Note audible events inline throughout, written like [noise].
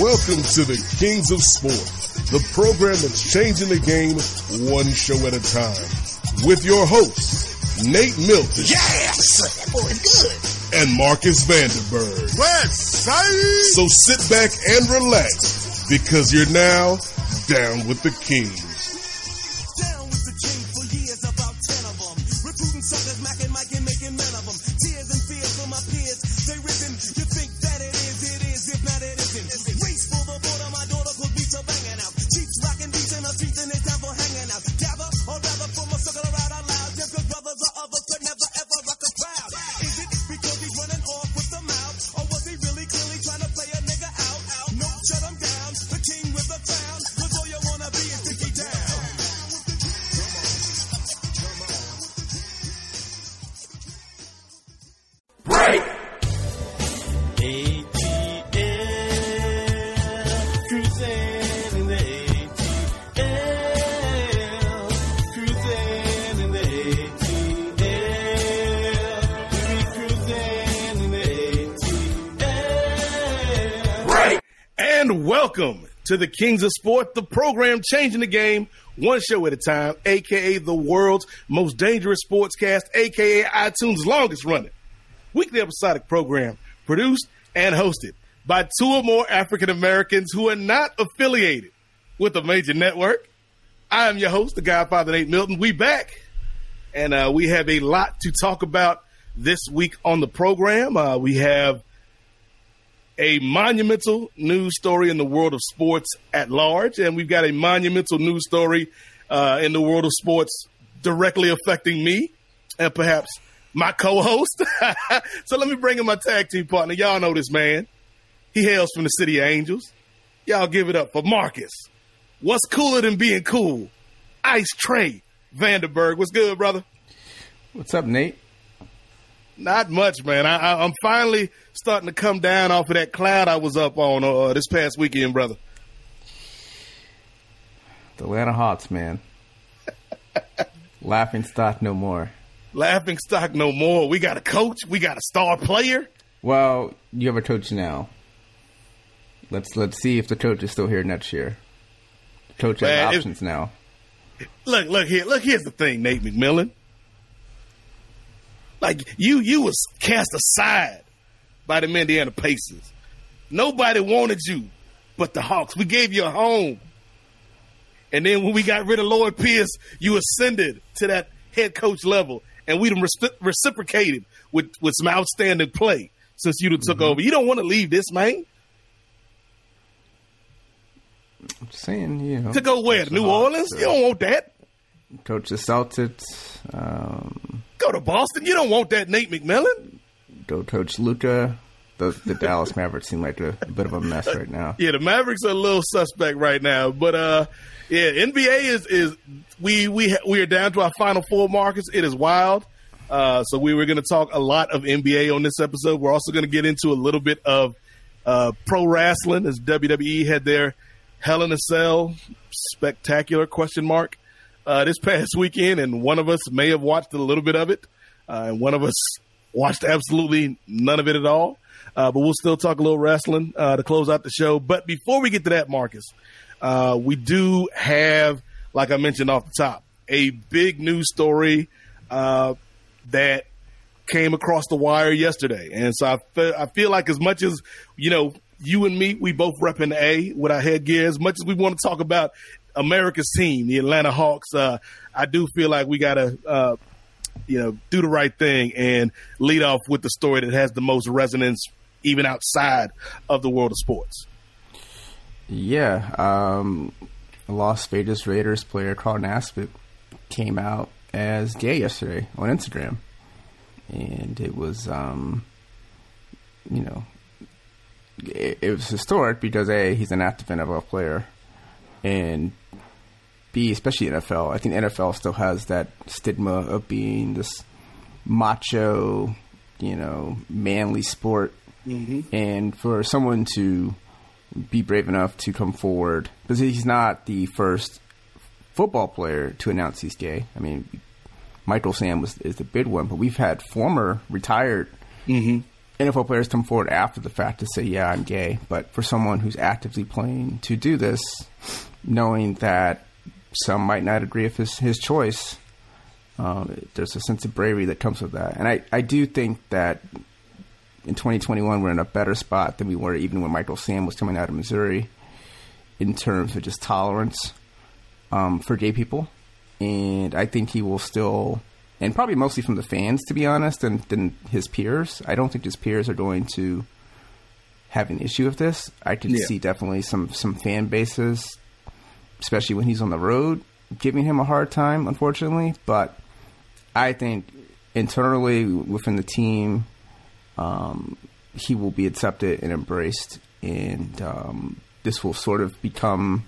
Welcome to the Kings of Sport, the program that's changing the game one show at a time. With your hosts, Nate Milton. Yes! That boy's good. And Marcus Vanderberg. West Side! So sit back and relax because you're now down with the Kings. To the Kings of Sport, the program changing the game one show at a time, aka the world's most dangerous sportscast, aka iTunes' longest running weekly episodic program, produced and hosted by two or more African Americans who are not affiliated with a major network. I am your host, the Godfather Nate Milton. We back, and uh, we have a lot to talk about this week on the program. Uh, we have a monumental news story in the world of sports at large, and we've got a monumental news story uh, in the world of sports directly affecting me and perhaps my co-host. [laughs] so let me bring in my tag team partner. Y'all know this man. He hails from the city of Angels. Y'all give it up for Marcus. What's cooler than being cool? Ice Trey Vanderberg. What's good, brother? What's up, Nate? Not much, man. I, am finally starting to come down off of that cloud I was up on uh, this past weekend, brother. The Atlanta Hawks, man. [laughs] Laughing stock no more. Laughing stock no more. We got a coach. We got a star player. Well, you have a coach now. Let's let's see if the coach is still here next year. The coach has man, options now. Look, look here. Look, here's the thing, Nate McMillan. Like you, you was cast aside by the Indiana Pacers. Nobody wanted you but the Hawks. We gave you a home. And then when we got rid of Lloyd Pierce, you ascended to that head coach level, and we reciprocated with, with some outstanding play since you took mm-hmm. over. You don't want to leave this, man. I'm saying, you know. To go where? New Orleans? You don't want that. Coach the Celtics. Um, Go to Boston. You don't want that Nate McMillan. Go coach Luka. The, the [laughs] Dallas Mavericks seem like a, a, bit of a mess right now. Yeah, the Mavericks are a little suspect right now, but uh, yeah, NBA is is we we we are down to our final four markets. It is wild. Uh, so we were going to talk a lot of NBA on this episode. We're also going to get into a little bit of uh, pro wrestling as WWE had their Hell in a Cell spectacular question mark uh, this past weekend, and one of us may have watched a little bit of it, uh, and one of us watched absolutely none of it at all. Uh, but we'll still talk a little wrestling uh, to close out the show. But before we get to that, Marcus, uh, we do have, like I mentioned off the top, a big news story uh, that came across the wire yesterday. And so I, fe- I feel like as much as, you know, you and me, we both rep in A with our headgear. As much as we want to talk about America's team, the Atlanta Hawks, uh, I do feel like we got to, uh, you know, do the right thing and lead off with the story that has the most resonance, even outside of the world of sports. Yeah, um, Las Vegas Raiders player Carl Nassib came out as gay yesterday on Instagram, and it was, um, you know, it was historic because a he's an active NFL player, and B, especially NFL, I think NFL still has that stigma of being this macho, you know, manly sport. Mm-hmm. And for someone to be brave enough to come forward, because he's not the first football player to announce he's gay. I mean, Michael Sam was is the big one, but we've had former retired Mm-hmm. NFL players come forward after the fact to say, "Yeah, I'm gay." But for someone who's actively playing to do this, knowing that some might not agree with his his choice, um, there's a sense of bravery that comes with that, and I I do think that in 2021 we're in a better spot than we were even when Michael Sam was coming out of Missouri in terms of just tolerance um, for gay people, and I think he will still, and probably mostly from the fans, to be honest, and than his peers. I don't think his peers are going to have an issue with this. I can Yeah. see definitely some some fan bases, especially when he's on the road, giving him a hard time. Unfortunately, but I think internally within the team, um, he will be accepted and embraced, and um, this will sort of become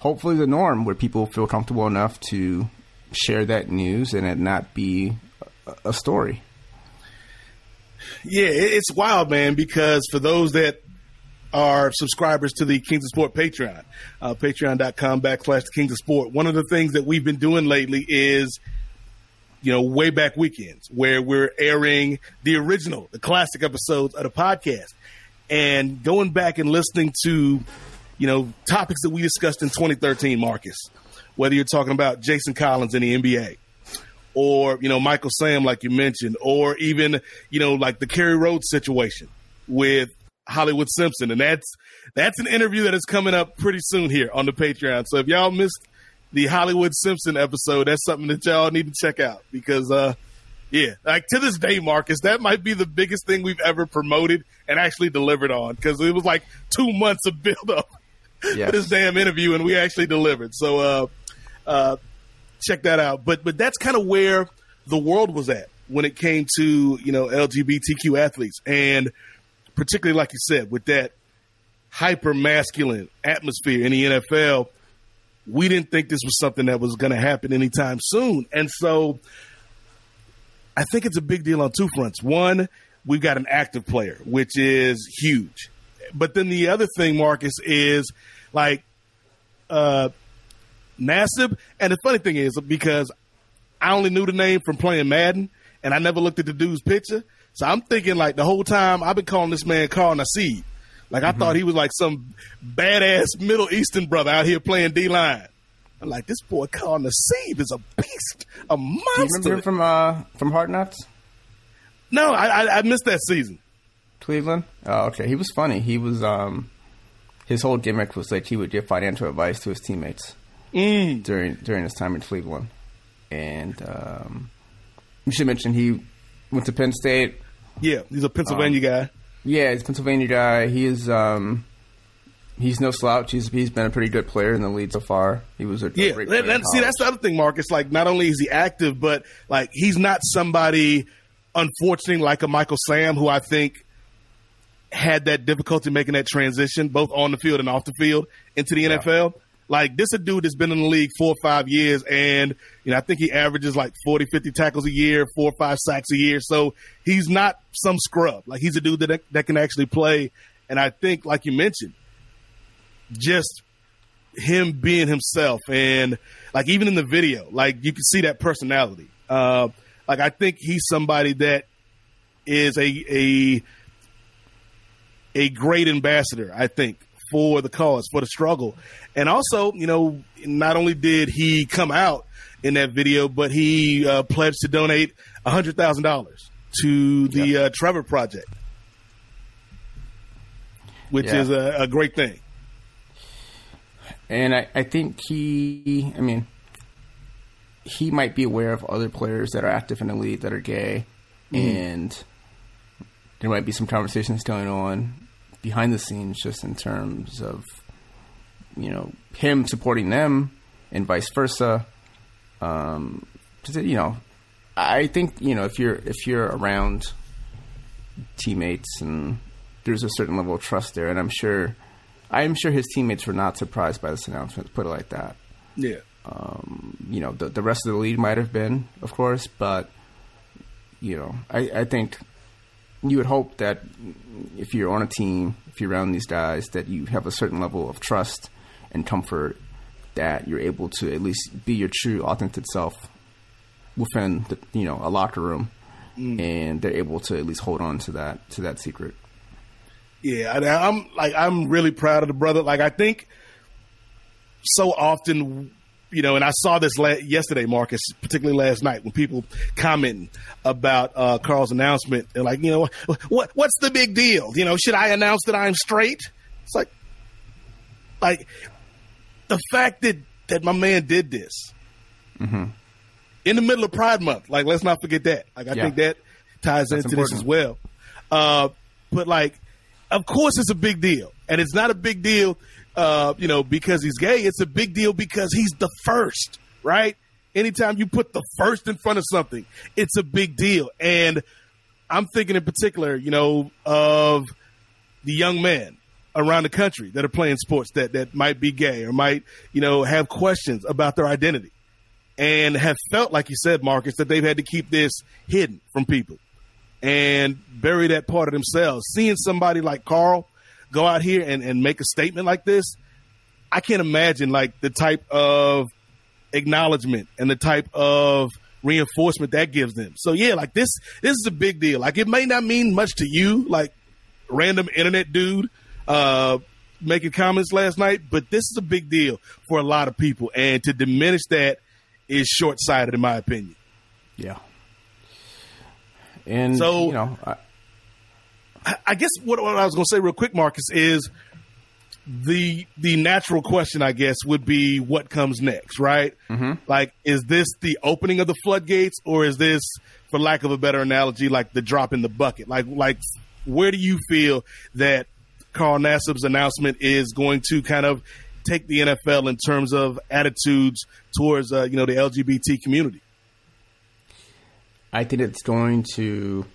hopefully the norm where people feel comfortable enough to share that news and it not be a, a story. Yeah, it's wild, man, because for those that are subscribers to the Kings of Sport Patreon, uh, patreon.com backslash the Kings of Sport, one of the things that we've been doing lately is, you know, way back weekends where we're airing the original, the classic episodes of the podcast. And going back and listening to, you know, topics that we discussed in 2013, Marcus, whether you're talking about Jason Collins in the NBA, or you know Michael Sam, like you mentioned, or even you know like the Kerry Rhodes situation with Hollywood Simpson, and that's that's an interview that is coming up pretty soon here on the Patreon. So if y'all missed the Hollywood Simpson episode, that's something that y'all need to check out because uh yeah, like to this day, Marcus, that might be the biggest thing we've ever promoted and actually delivered on because it was like two months of build up Yes. for this damn interview, and we actually delivered. So, uh, uh, check that out. But but that's kind of where the world was at when it came to you know LGBTQ athletes, and particularly like you said, with that hyper masculine atmosphere in the NFL, we didn't think this was something that was going to happen anytime soon, and so. I think it's a big deal on two fronts. One, we've got an active player, which is huge. But then the other thing, Marcus, is like uh Nassib. And the funny thing is because I only knew the name from playing Madden and I never looked at the dude's picture. So I'm thinking like the whole time I've been calling this man Carl Nassib. Like I thought he was like some badass Middle Eastern brother out here playing D line. I'm like, this boy Carl Nassib is a beast, a Do you monster. remember him from uh, from Hard Knocks, no, I, I, I missed that season. Cleveland? Oh, okay. He was funny. He was um, his whole gimmick was like he would give financial advice to his teammates Mm. during during his time in Cleveland, and um, you should mention he went to Penn State. Yeah, he's a Pennsylvania guy. Yeah, he's a Pennsylvania guy. He is um, he's no slouch. He's he's been a pretty good player in the league so far. He was a Yeah, great that- that- see, that's the other thing, Marcus. Like, not only is he active, but like he's not somebody, unfortunately, like a Michael Sam, who I think had that difficulty making that transition, both on the field and off the field, into the NFL. Like, this a dude that's been in the league four or five years, and you know, I think he averages like 40, 50 tackles a year, four or five sacks a year. So he's not some scrub. Like, he's a dude that that can actually play. And I think, like you mentioned, just him being himself and like even in the video like you can see that personality uh like i think he's somebody that is a a a great ambassador i think for the cause for the struggle. And also you know not only did he come out in that video but he uh, pledged to donate a hundred thousand dollars to the uh, trevor project. Which Yeah. is a, a great thing. And I, I think he, I mean, he might be aware of other players that are active in the league that are gay, and there might be some conversations going on behind the scenes just in terms of, you know, him supporting them and vice versa. Um, you know, I think you know if you're if you're around teammates and there's a certain level of trust there, and I'm sure. I'm sure his teammates were not surprised by this announcement. Put it like that. yeah Um, You know, the, the rest of the league might have been, of course, but you know, I, I think you would hope that if you're on a team, if you're around these guys, that you have a certain level of trust and comfort that you're able to at least be your true, authentic self within the, you know a locker room, mm. and they're able to at least hold on to that to that secret. Yeah, I, I'm like I'm really proud of the brother. Like I think so often you know, and I saw this la- yesterday, Marcus, particularly last night when people commenting about uh, Carl's announcement. They're like, you know, what what's the big deal? You know, should I announce that I'm straight? It's like, like the fact that that my man did this mm-hmm. in the middle of Pride Month. Like, let's not forget that. Like, I yeah. think that ties That's into important. this as well. Uh, but like, of course, it's a big deal, and it's not a big deal uh, you know, because he's gay. It's a big deal because he's the first, right? Anytime you put the first in front of something, it's a big deal. And I'm thinking in particular, you know, of the young men around the country that are playing sports that, that might be gay or might, you know, have questions about their identity and have felt, like you said, Marcus, that they've had to keep this hidden from people and bury that part of themselves. Seeing somebody like Carl go out here and, and make a statement like this, I can't imagine like the type of acknowledgement and the type of reinforcement that gives them. So yeah, like this this is a big deal. Like it may not mean much to you, like random internet dude uh making comments last night, but this is a big deal for a lot of people. And to diminish that is short sighted in my opinion. Yeah. And so you know, I, I guess what, what I was going to say real quick, Marcus, is the the natural question, I guess, would be what comes next, right? Mm-hmm. Like, is this the opening of the floodgates, or is this, for lack of a better analogy, like the drop in the bucket? Like, like where do you feel that Carl Nassib's announcement is going to kind of take the NFL in terms of attitudes towards, uh, you know, the LGBT community? I think it's going to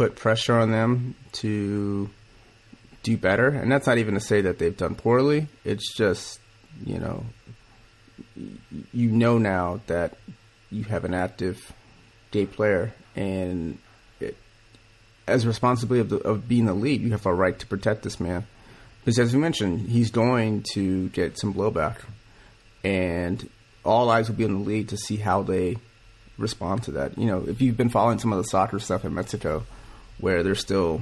put pressure on them to do better. And that's not even to say that they've done poorly. It's just, you know, you know now that you have an active gay player, and it, as responsibility of, the, of being the lead, you have a right to protect this man. Because as we mentioned, he's going to get some blowback, and all eyes will be on the league to see how they respond to that. You know, if you've been following some of the soccer stuff in Mexico, where they're still,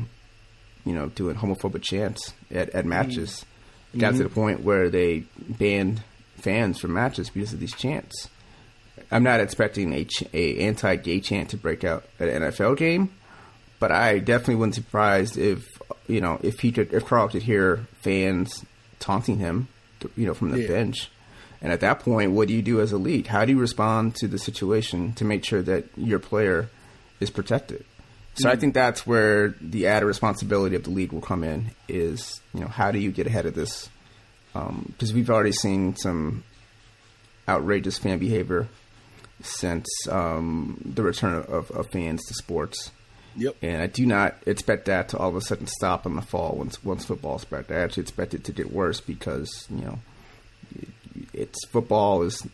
you know, doing homophobic chants at, at matches. Mm-hmm. It got to the mm-hmm. point where they banned fans from matches because of these chants. I'm not expecting a, ch- a anti-gay chant to break out at an NFL game, but I definitely wouldn't be surprised if you know if he could if Carl could hear fans taunting him, you know, from the yeah. bench. And at that point, what do you do as a league? How do you respond to the situation to make sure that your player is protected? So I think that's where the added responsibility of the league will come in. Is you know how do you get ahead of this? Because um, we've already seen some outrageous fan behavior since um, the return of, of, fans to sports. Yep. And I do not expect that to all of a sudden stop in the fall once once football's back. I actually expect it to get worse because you know it's football is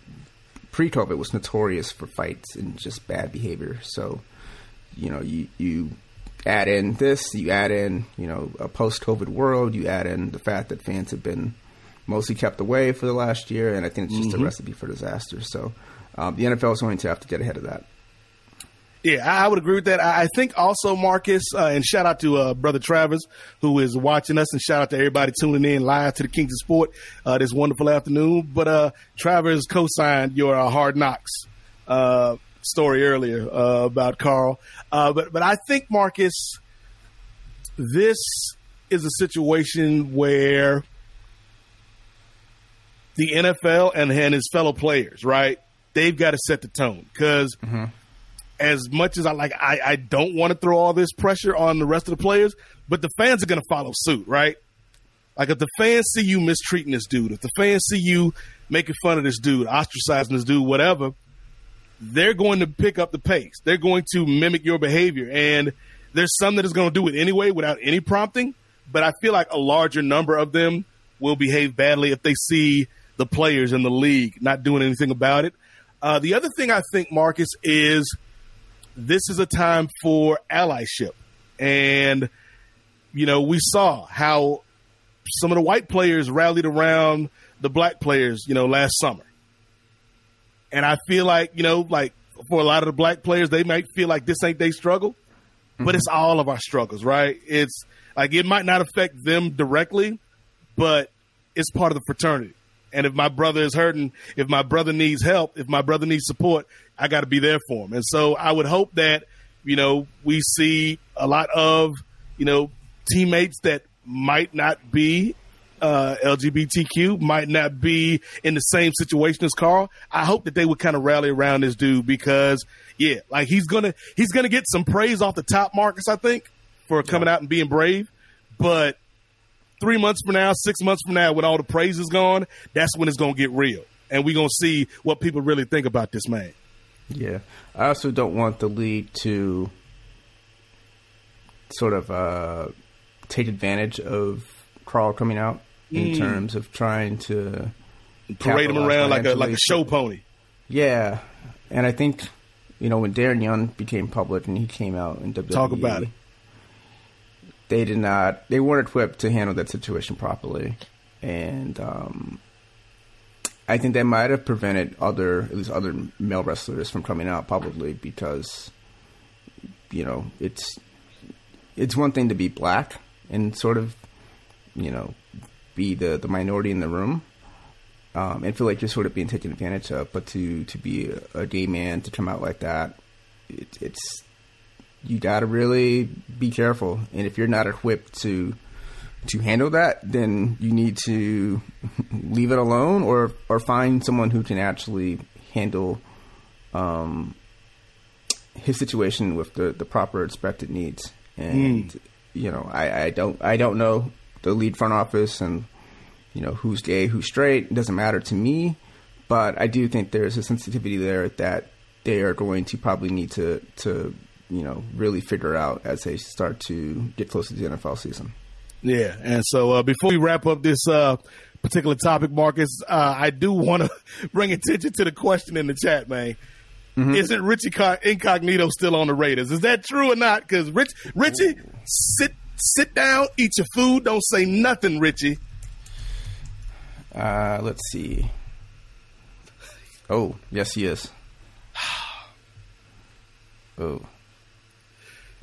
pre-COVID was notorious for fights and just bad behavior. So you know, you, you add in this, you add in, you know, a post COVID world, you add in the fact that fans have been mostly kept away for the last year, and I think it's just mm-hmm. a recipe for disaster. So um, the NFL is going to have to get ahead of that. Yeah, I would agree with that. I think also Marcus, uh, and shout out to uh, brother Travis who is watching us, and shout out to everybody tuning in live to the Kings of Sport uh, this wonderful afternoon. But uh, Travis co-signed your uh, Hard Knocks uh, story earlier uh, about Carl. Uh, but but I think Marcus, this is a situation where the NFL and, and his fellow players, right? They've got to set the tone because. Mm-hmm. As much as I like, I, I don't want to throw all this pressure on the rest of the players, but the fans are going to follow suit, right? Like if the fans see you mistreating this dude, if the fans see you making fun of this dude, ostracizing this dude, whatever, they're going to pick up the pace. They're going to mimic your behavior. And there's some that is going to do it anyway without any prompting. But I feel like a larger number of them will behave badly if they see the players in the league not doing anything about it. Uh, the other thing I think, Marcus, is this is a time for allyship. And, you know, we saw how some of the white players rallied around the black players, you know, last summer And I feel like, you know, like for a lot of the black players, they might feel like this ain't their struggle, mm-hmm. but it's all of our struggles, right? It's like it might not affect them directly, but it's part of the fraternity. And if my brother is hurting, if my brother needs help, if my brother needs support, I got to be there for him. And so I would hope that, you know, we see a lot of, you know, teammates that might not be uh, LGBTQ, might not be in the same situation as Carl. I hope that they would kind of rally around this dude because, yeah, like he's gonna he's gonna get some praise off the top, Marcus. I think for coming yeah. out and being brave, but three months from now, six months from now, when all the praise is gone, that's when it's gonna get real, and we're gonna see what people really think about this man. Yeah, I also don't want the league to sort of uh, take advantage of Carl coming out in mm. terms of trying to parade him around like a like a show pony. Yeah, and I think you know when Darren Young became public and he came out in WWE, talk about it. They did not. They weren't equipped to handle that situation properly, and um, I think that might have prevented other at least other male wrestlers from coming out publicly because you know it's it's one thing to be black and sort of you know be the the minority in the room um, and feel like you're sort of being taken advantage of, but to to be a, a gay man to come out like that, it, it's you got to really be careful. And if you're not equipped to to handle that, then you need to [laughs] leave it alone or or find someone who can actually handle um, his situation with the, the proper expected needs. And mm. you know, I, I don't I don't know the lead front office and you know who's gay, who's straight. It doesn't matter to me, but I do think there's a sensitivity there that they are going to probably need to to you know really figure out as they start to get close to the NFL season. Yeah, and so uh, before we wrap up this uh, particular topic, Marcus, uh, I do want to [laughs] bring attention to the question in the chat, man. Mm-hmm. Isn't Richie Incognito still on the Raiders? Is that true or not? Because Rich, Richie, sit sit down, eat your food, don't say nothing, Richie. Uh, let's see. Oh, yes, he is. [sighs] oh.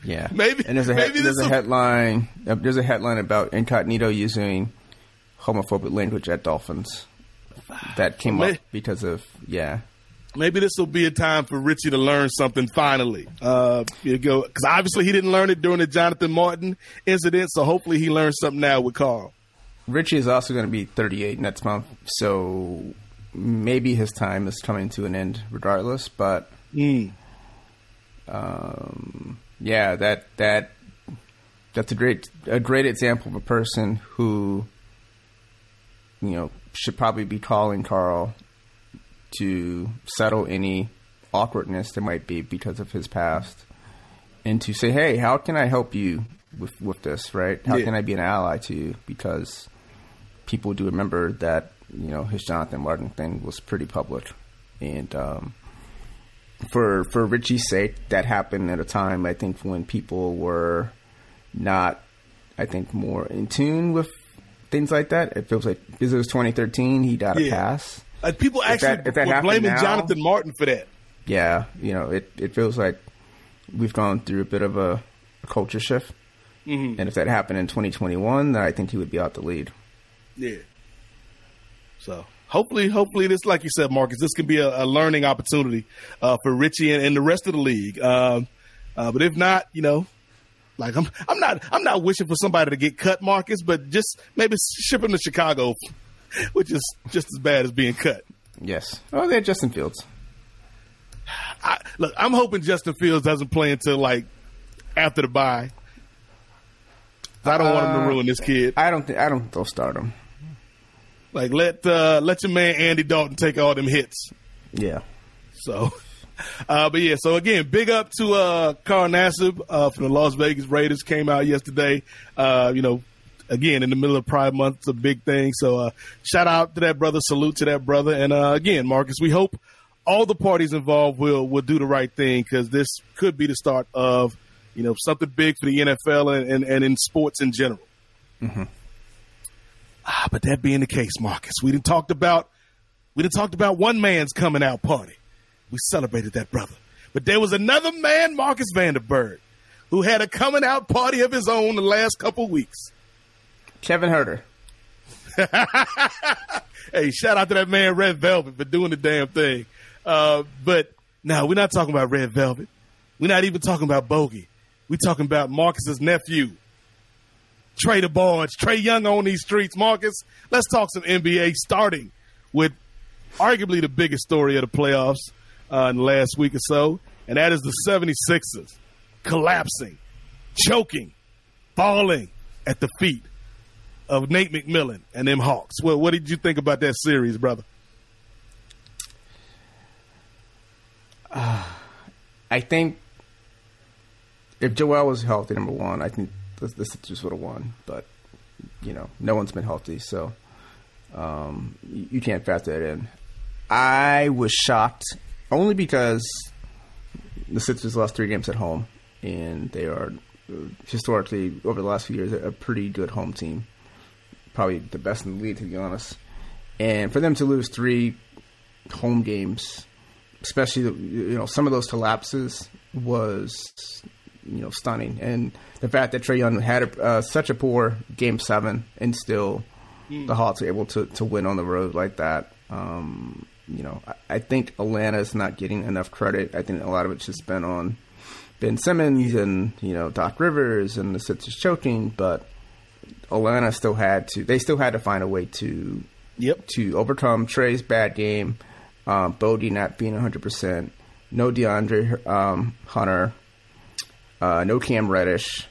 Yeah, maybe. And there's a he- there's a headline. Uh, there's a headline about Incognito using homophobic language at Dolphins that came up because of yeah. Maybe this will be a time for Richie to learn something finally. Uh, you go because obviously he didn't learn it during the Jonathan Martin incident, so hopefully he learns something now with Carl. Richie is also going to be 38 next month, so maybe his time is coming to an end regardless. But mm. um, yeah, that that that's a great a great example of a person who you know should probably be calling Carl to settle any awkwardness there might be because of his past, and to say, "Hey, how can I help you with with this? Right? How yeah. can I be an ally to you?" Because people do remember that you know his Jonathan Martin thing was pretty public, and um, for for Richie's sake, that happened at a time I think when people were not, I think, more in tune with things like that. It feels like because it was 2013, he got a yeah. pass. Uh, people actually if that, if that were blaming now, Jonathan Martin for that. Yeah, you know, it it feels like we've gone through a bit of a, a culture shift. Mm-hmm. And if that happened in 2021, then I think he would be out the lead. Yeah. So hopefully, hopefully this, like you said, Marcus, this can be a, a learning opportunity uh, for Richie and, and, the rest of the league. Um, uh, but if not, you know, like I'm, I'm not, I'm not wishing for somebody to get cut, Marcus, but just maybe ship him to Chicago, [laughs] which is just as bad as being cut. Yes. Oh, they're Justin Fields. I, look, I'm hoping Justin Fields doesn't play until like after the bye. I don't uh, want him to uh, ruin this kid. I don't think I don't think they'll start him. Like let uh, let your man Andy Dalton take all them hits. Yeah. So, [laughs] uh, but yeah. So again, big up to uh, Carl Nassib uh, from the Las Vegas Raiders. Came out yesterday. Uh, you know, again in the middle of Pride Month, it's a big thing. So uh, shout out to that brother. Salute to that brother. And uh, again, Marcus, we hope all the parties involved will will do the right thing because this could be the start of you know something big for the NFL and, and, and in sports in general. Mm-hmm. Ah, but that being the case, Marcus, we didn't talked about we didn't talked about one man's coming out party. we celebrated that brother. But there was another man, Marcus Vanderberg, who had a coming out party of his own the last couple weeks. Kevin Huerter. [laughs] hey, shout out to that man Red Velvet for doing the damn thing. Uh, but no, we're not talking about Red Velvet. We're not even talking about Bogey. We're talking about Marcus's nephew, Trae DeBarge, Trae Young on these streets. Marcus, let's talk some NBA starting with arguably the biggest story of the playoffs uh, in the last week or so, and that is the 76ers collapsing, choking, falling at the feet of Nate McMillan and them Hawks. Well, what did you think about that series, brother? Uh, I think if Joel was healthy, number one, I think the, the Sixers would have won. But you know, no one's been healthy, so um, you, you can't factor that in. I was shocked only because the Sixers lost three games at home, and they are uh, historically over the last few years a pretty good home team, probably the best in the league to be honest. And for them to lose three home games, especially you know some of those collapses was you know stunning, and the fact that Trae Young had a, uh, such a poor game seven and still mm. the Hawks were able to to win on the road like that. Um, you know, I, I think Atlanta's not getting enough credit. I think a lot of it's just been on Ben Simmons and you know Doc Rivers and the Sixers choking, but Atlanta still had to. They still had to find a way to yep to overcome Trae's bad game, um, Bogey not being 100. percent No DeAndre um, Hunter, uh, no Cam Reddish.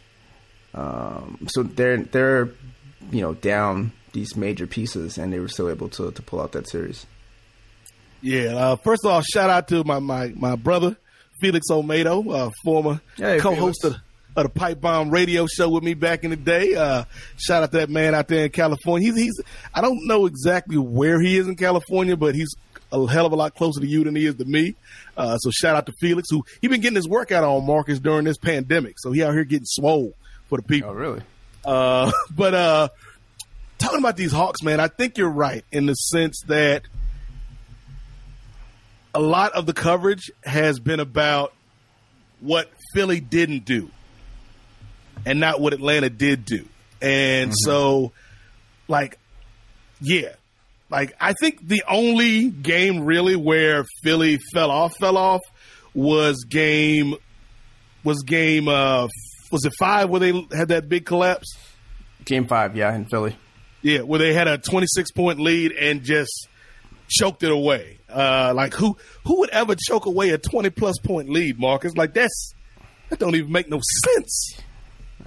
Um, so they're they're you know down these major pieces, and they were still able to to pull out that series. Yeah. Uh, first of all, shout out to my my, my brother Felix Olmedo, uh, former hey, co-host of, of, the Pipe Bomb Radio Show with me back in the day. Uh, shout out to that man out there in California. He's he's I don't know exactly where he is in California, but he's a hell of a lot closer to you than he is to me. Uh, so shout out to Felix, who he been getting his workout on Marcus during this pandemic. So he out here getting swole for the people. Oh, really? Uh, [laughs] but uh, talking about these Hawks, man, I think you're right in the sense that – a lot of the coverage has been about what Philly didn't do and not what Atlanta did do. And mm-hmm. so, like, yeah, like I think the only game really where Philly fell off, fell off was game was game uh was it five where they had that big collapse? Game five, yeah, in Philly. Yeah, where they had a twenty six point lead and just choked it away. Uh, like who who would ever choke away a twenty plus point lead, Marcus? Like that's that don't even make no sense.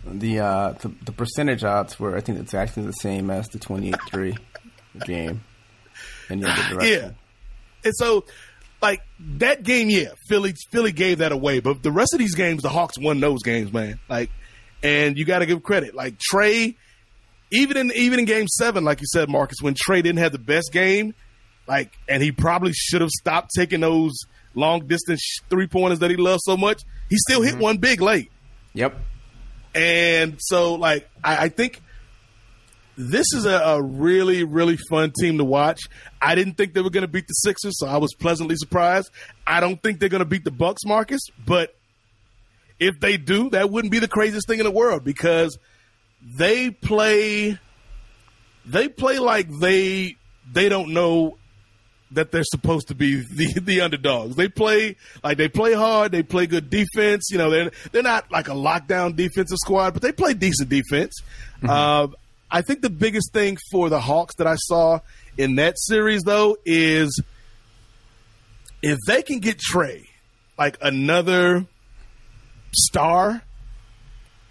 The uh, the, the percentage odds were I think exactly the same as the twenty eight three game in the [laughs] other direction. Yeah, and so like that game, yeah, Philly Philly gave that away, but the rest of these games, the Hawks won those games, man. Like, and you got to give credit. Like Trae. even in even in Game Seven, like you said, Marcus, when Trae didn't have the best game, like, and he probably should have stopped taking those long distance three pointers that he loves so much. He still mm-hmm. hit one big late. Yep. And so, like, I, I think this is a, a, really, really fun team to watch. I didn't think they were going to beat the Sixers, so I was pleasantly surprised. I don't think they're going to beat the Bucks, Marcus, but if they do, that wouldn't be the craziest thing in the world because they play they play like they they don't know that they're supposed to be the the underdogs. They play like they play hard. They play good defense. You know, they're they're not like a lockdown defensive squad, but they play decent defense. Mm-hmm. Uh, I think the biggest thing for the Hawks that I saw in that series though is if they can get Trae like another star,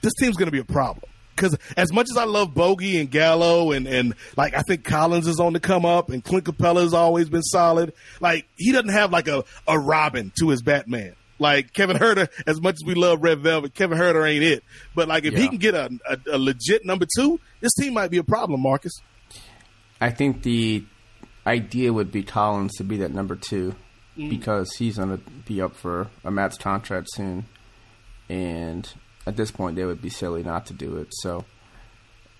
this team's going to be a problem because as much as I love Bogey and Gallo and and like I think Collins is on the come up and Clint Capela has always been solid. Like he doesn't have like a a Robin to his Batman. Like Kevin Huerter, as much as we love Red Velvet, Kevin Huerter ain't it. But like if yeah. he can get a, a, a legit number two, this team might be a problem, Marcus. I think the idea would be Collins to be that number two mm. because he's going to be up for a max contract soon, and at this point, they would be silly not to do it. So,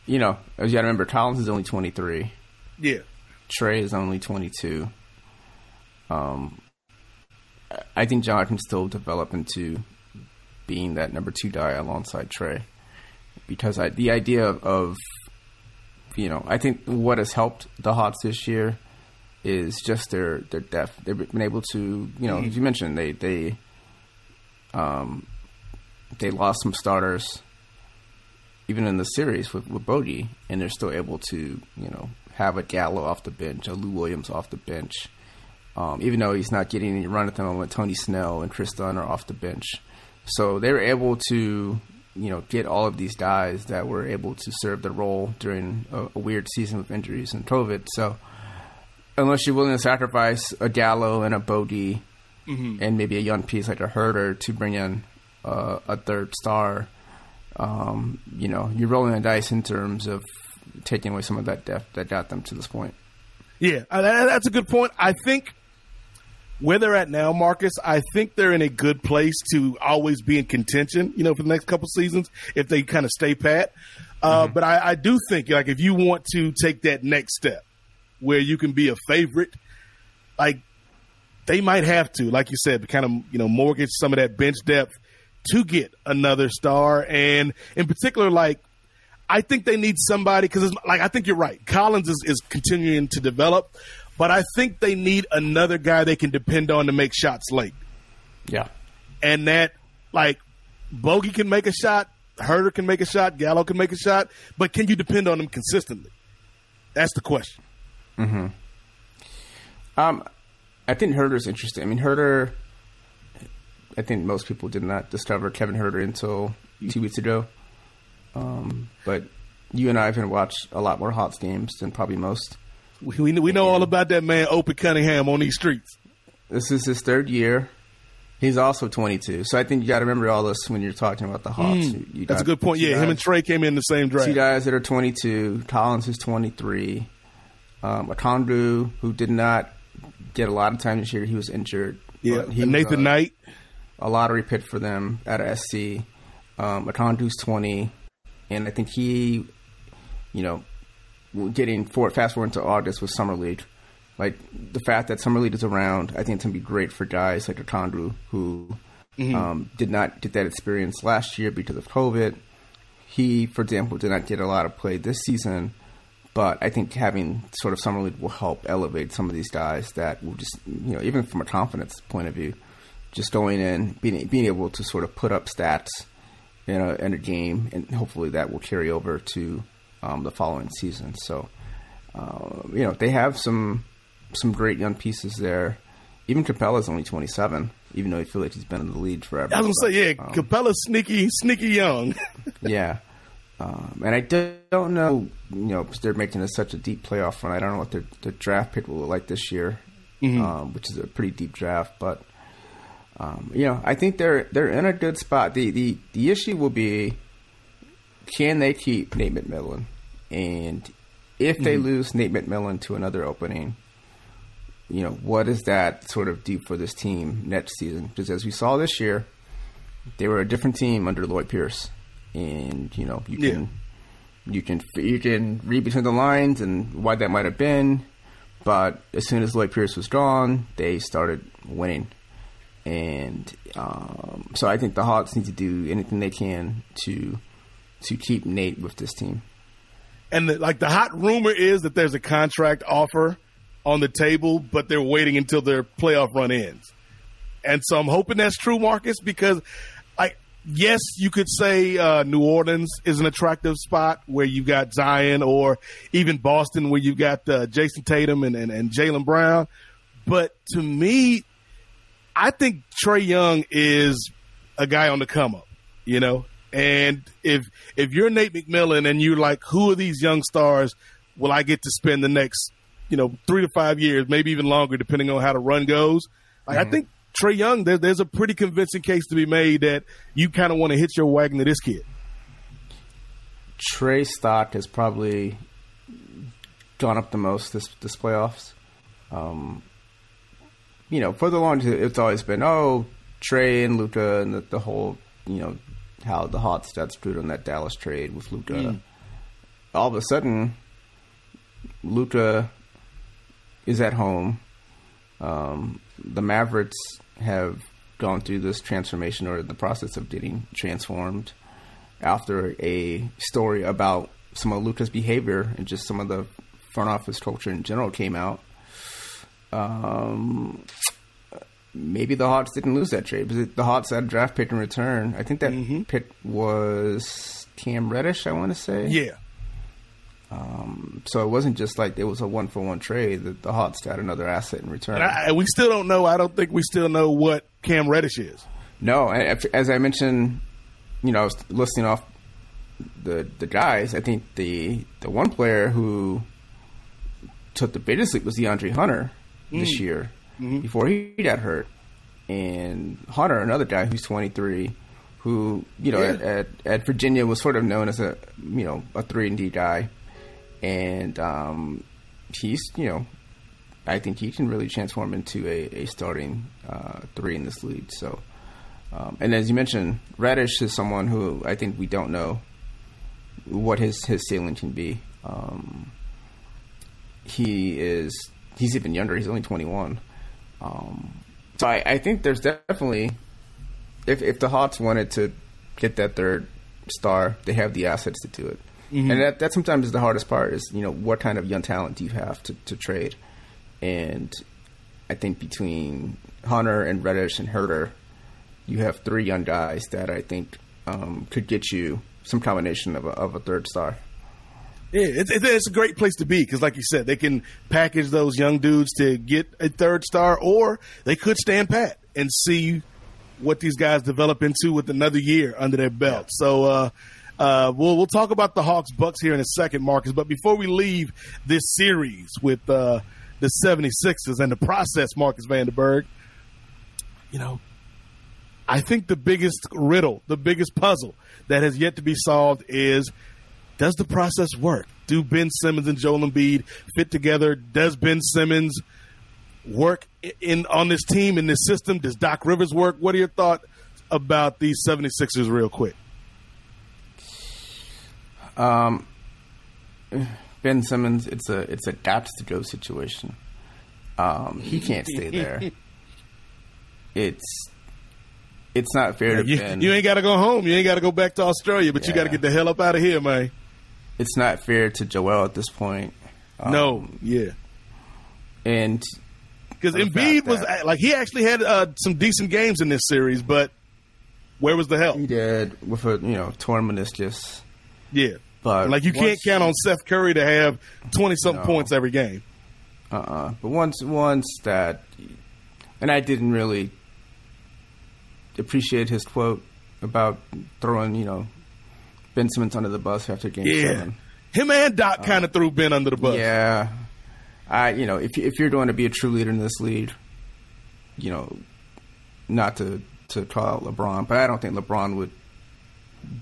you know, as you got to remember, Collins is only 23. Yeah. Trae is only 22. Um, I think John can still develop into being that number two guy alongside Trae because I, the idea of, of you know I think what has helped the Hawks this year is just their their depth. They've been able to you know as you mentioned they they um they lost some starters even in the series with, with Bogey, and they're still able to, you know, have a Gallo off the bench, a Lou Williams off the bench. Um, even though he's not getting any run at the moment, Tony Snell and Kris Dunn are off the bench. So they were able to, you know, get all of these guys that were able to serve the role during a, a weird season with injuries and COVID. So unless you're willing to sacrifice a Gallo and a Bogey mm-hmm. and maybe a young piece like a Huerter to bring in uh, a third star – um, you know, you're rolling the dice in terms of taking away some of that depth that got them to this point. Yeah, that's a good point. I think where they're at now, Marcus, I think they're in a good place to always be in contention, you know, for the next couple seasons if they kind of stay pat. Uh, mm-hmm. But I, I do think, like, if you want to take that next step where you can be a favorite, like, they might have to, like you said, kind of, you know, mortgage some of that bench depth to get another star. And in particular, like, I think they need somebody because, like, I think you're right. Collins is, is continuing to develop, but I think they need another guy they can depend on to make shots late. Yeah. And that, like, Bogey can make a shot, Huerter can make a shot, Gallo can make a shot, but can you depend on them consistently? That's the question. Hmm. Um, I think Huerter's interesting. I mean, Huerter I think most people did not discover Kevin Huerter until two weeks ago. Um, but you and I have watched a lot more Hawks games than probably most. We we, we know and all about that man, Opie Cunningham, on these streets. This is his third year. He's also 22, so I think you got to remember all this when you're talking about the Hawks. Mm, you, you that's a good point. Yeah, guys, him and Trae came in the same draft. Two guys that are 22. Collins is 23. Um, Okongwu, who did not get a lot of time this year, he was injured. Yeah, he Nathan uh, Knight a lottery pick for them at SC. Um, Okongwu's 20, and I think he, you know, getting forward, fast forward into August with Summer League. Like the fact that Summer League is around, I think it's gonna be great for guys like Okongwu who mm-hmm. um, did not get that experience last year because of COVID. He, for example, did not get a lot of play this season, but I think having sort of Summer League will help elevate some of these guys that will just, you know, even from a confidence point of view, just going in, being being able to sort of put up stats in a in a game, and hopefully that will carry over to um, the following season. So, uh, you know, they have some some great young pieces there. Even Capela's only twenty seven, even though I feel like he's been in the league forever. I was gonna say, yeah, um, Capela's sneaky, sneaky young. [laughs] yeah. Um, and I don't know, you know, because they're making this such a deep playoff run. I don't know what their, their draft pick will look like this year, mm-hmm. um, which is a pretty deep draft. But um, you know, I think they're they're in a good spot. The the the issue will be can they keep Nate McMillan, and if they mm-hmm. lose Nate McMillan to another opening, you know, what does that sort of do for this team next season? Because as we saw this year, they were a different team under Lloyd Pierce, and you know, you can yeah. you can you can read between the lines and why that might have been. But as soon as Lloyd Pierce was gone, they started winning and um, so I think the Hawks need to do anything they can to to keep Nate with this team. And the, like the hot rumor is that there's a contract offer on the table, but they're waiting until their playoff run ends. And so I'm hoping that's true, Marcus, because like yes, you could say uh, New Orleans is an attractive spot where you've got Zion, or even Boston where you've got uh, Jayson Tatum and, and, and Jaylen Brown. But to me, I think Trae Young is a guy on the come up, you know. And if if you're Nate McMillan and you're like, who are these young stars? Will I get to spend the next, you know, three to five years, maybe even longer, depending on how the run goes? Like, mm-hmm. I think Trae Young, there, there's a pretty convincing case to be made that you kind of want to hitch your wagon to this kid. Trae stock has probably gone up the most this this playoffs. Um, you know, for the longest, it's always been, oh, Trae and Luka and the, the, whole, you know, how the hot stats screwed on that Dallas trade with Luka. Mm. All of a sudden, Luka is at home. Um, the Mavericks have gone through this transformation or the process of getting transformed after a story about some of Luka's behavior and just some of the front office culture in general came out. Um, maybe the Hawks didn't lose that trade because the Hawks had a draft pick in return. I think that Mm-hmm. pick was Cam Reddish. I want to say. Yeah. Um, so it wasn't just like it was a one for one trade. The, the Hawks got another asset in return. And I, we still don't know. I don't think we still know what Cam Reddish is. No, and as I mentioned, you know, I was listing off the the guys. I think the the one player who took the biggest leap was DeAndre Hunter this year before he got hurt, and Hunter, another guy who's 23, who you know Yeah. at, at at Virginia was sort of known as a you know a three and D guy, and um, he's you know I think he can really transform into a, a starting uh, three in this league. So, um, and as you mentioned, Reddish is someone who I think we don't know what his his ceiling can be. Um, he is he's even younger. He's only twenty one. Um, so I, I think there's definitely if if the Hawks wanted to get that third star, they have the assets to do it. And that that sometimes is the hardest part is you know what kind of young talent do you have to, to trade, and I think between Hunter and Reddish and Huerter, you have three young guys that I think um, could get you some combination of a, of a third star. Yeah, it's, it's, it's a great place to be because, like you said, they can package those young dudes to get a third star, or they could stand pat and see what these guys develop into with another year under their belt. So, uh, uh, we'll we'll talk about the Hawks Bucks here in a second, Marcus. But before we leave this series with uh, the 76ers and the process, Marcus Vanderberg, you know, I think the biggest riddle, the biggest puzzle that has yet to be solved is does the process work? Do Ben Simmons and Joel Embiid fit together? Does Ben Simmons work in on this team in this system? Does Doc Rivers work? What are your thoughts about these 76ers real quick? Um, Ben Simmons, it's a it's a gaps to go situation. Um, he can't stay there. [laughs] It's it's not fair to You, Ben. you ain't got to go home. You ain't got to go back to Australia, but you got to get the hell up out of here, man. It's not fair to Joel at this point. Um, no, yeah. and Because Embiid was like he actually had uh, some decent games in this series, but where was the help? he did with a you know torn meniscus. Yeah, But like you can't count on Seth Curry to have twenty something No. points every game. Uh-uh. But once once that, and I didn't really appreciate his quote about throwing you know Ben Simmons under the bus after game Yeah, seven. him and Doc kind of threw Ben under the bus. Uh, Yeah, I you know if if you're going to be a true leader in this league, you know, not to to call out LeBron, but I don't think LeBron would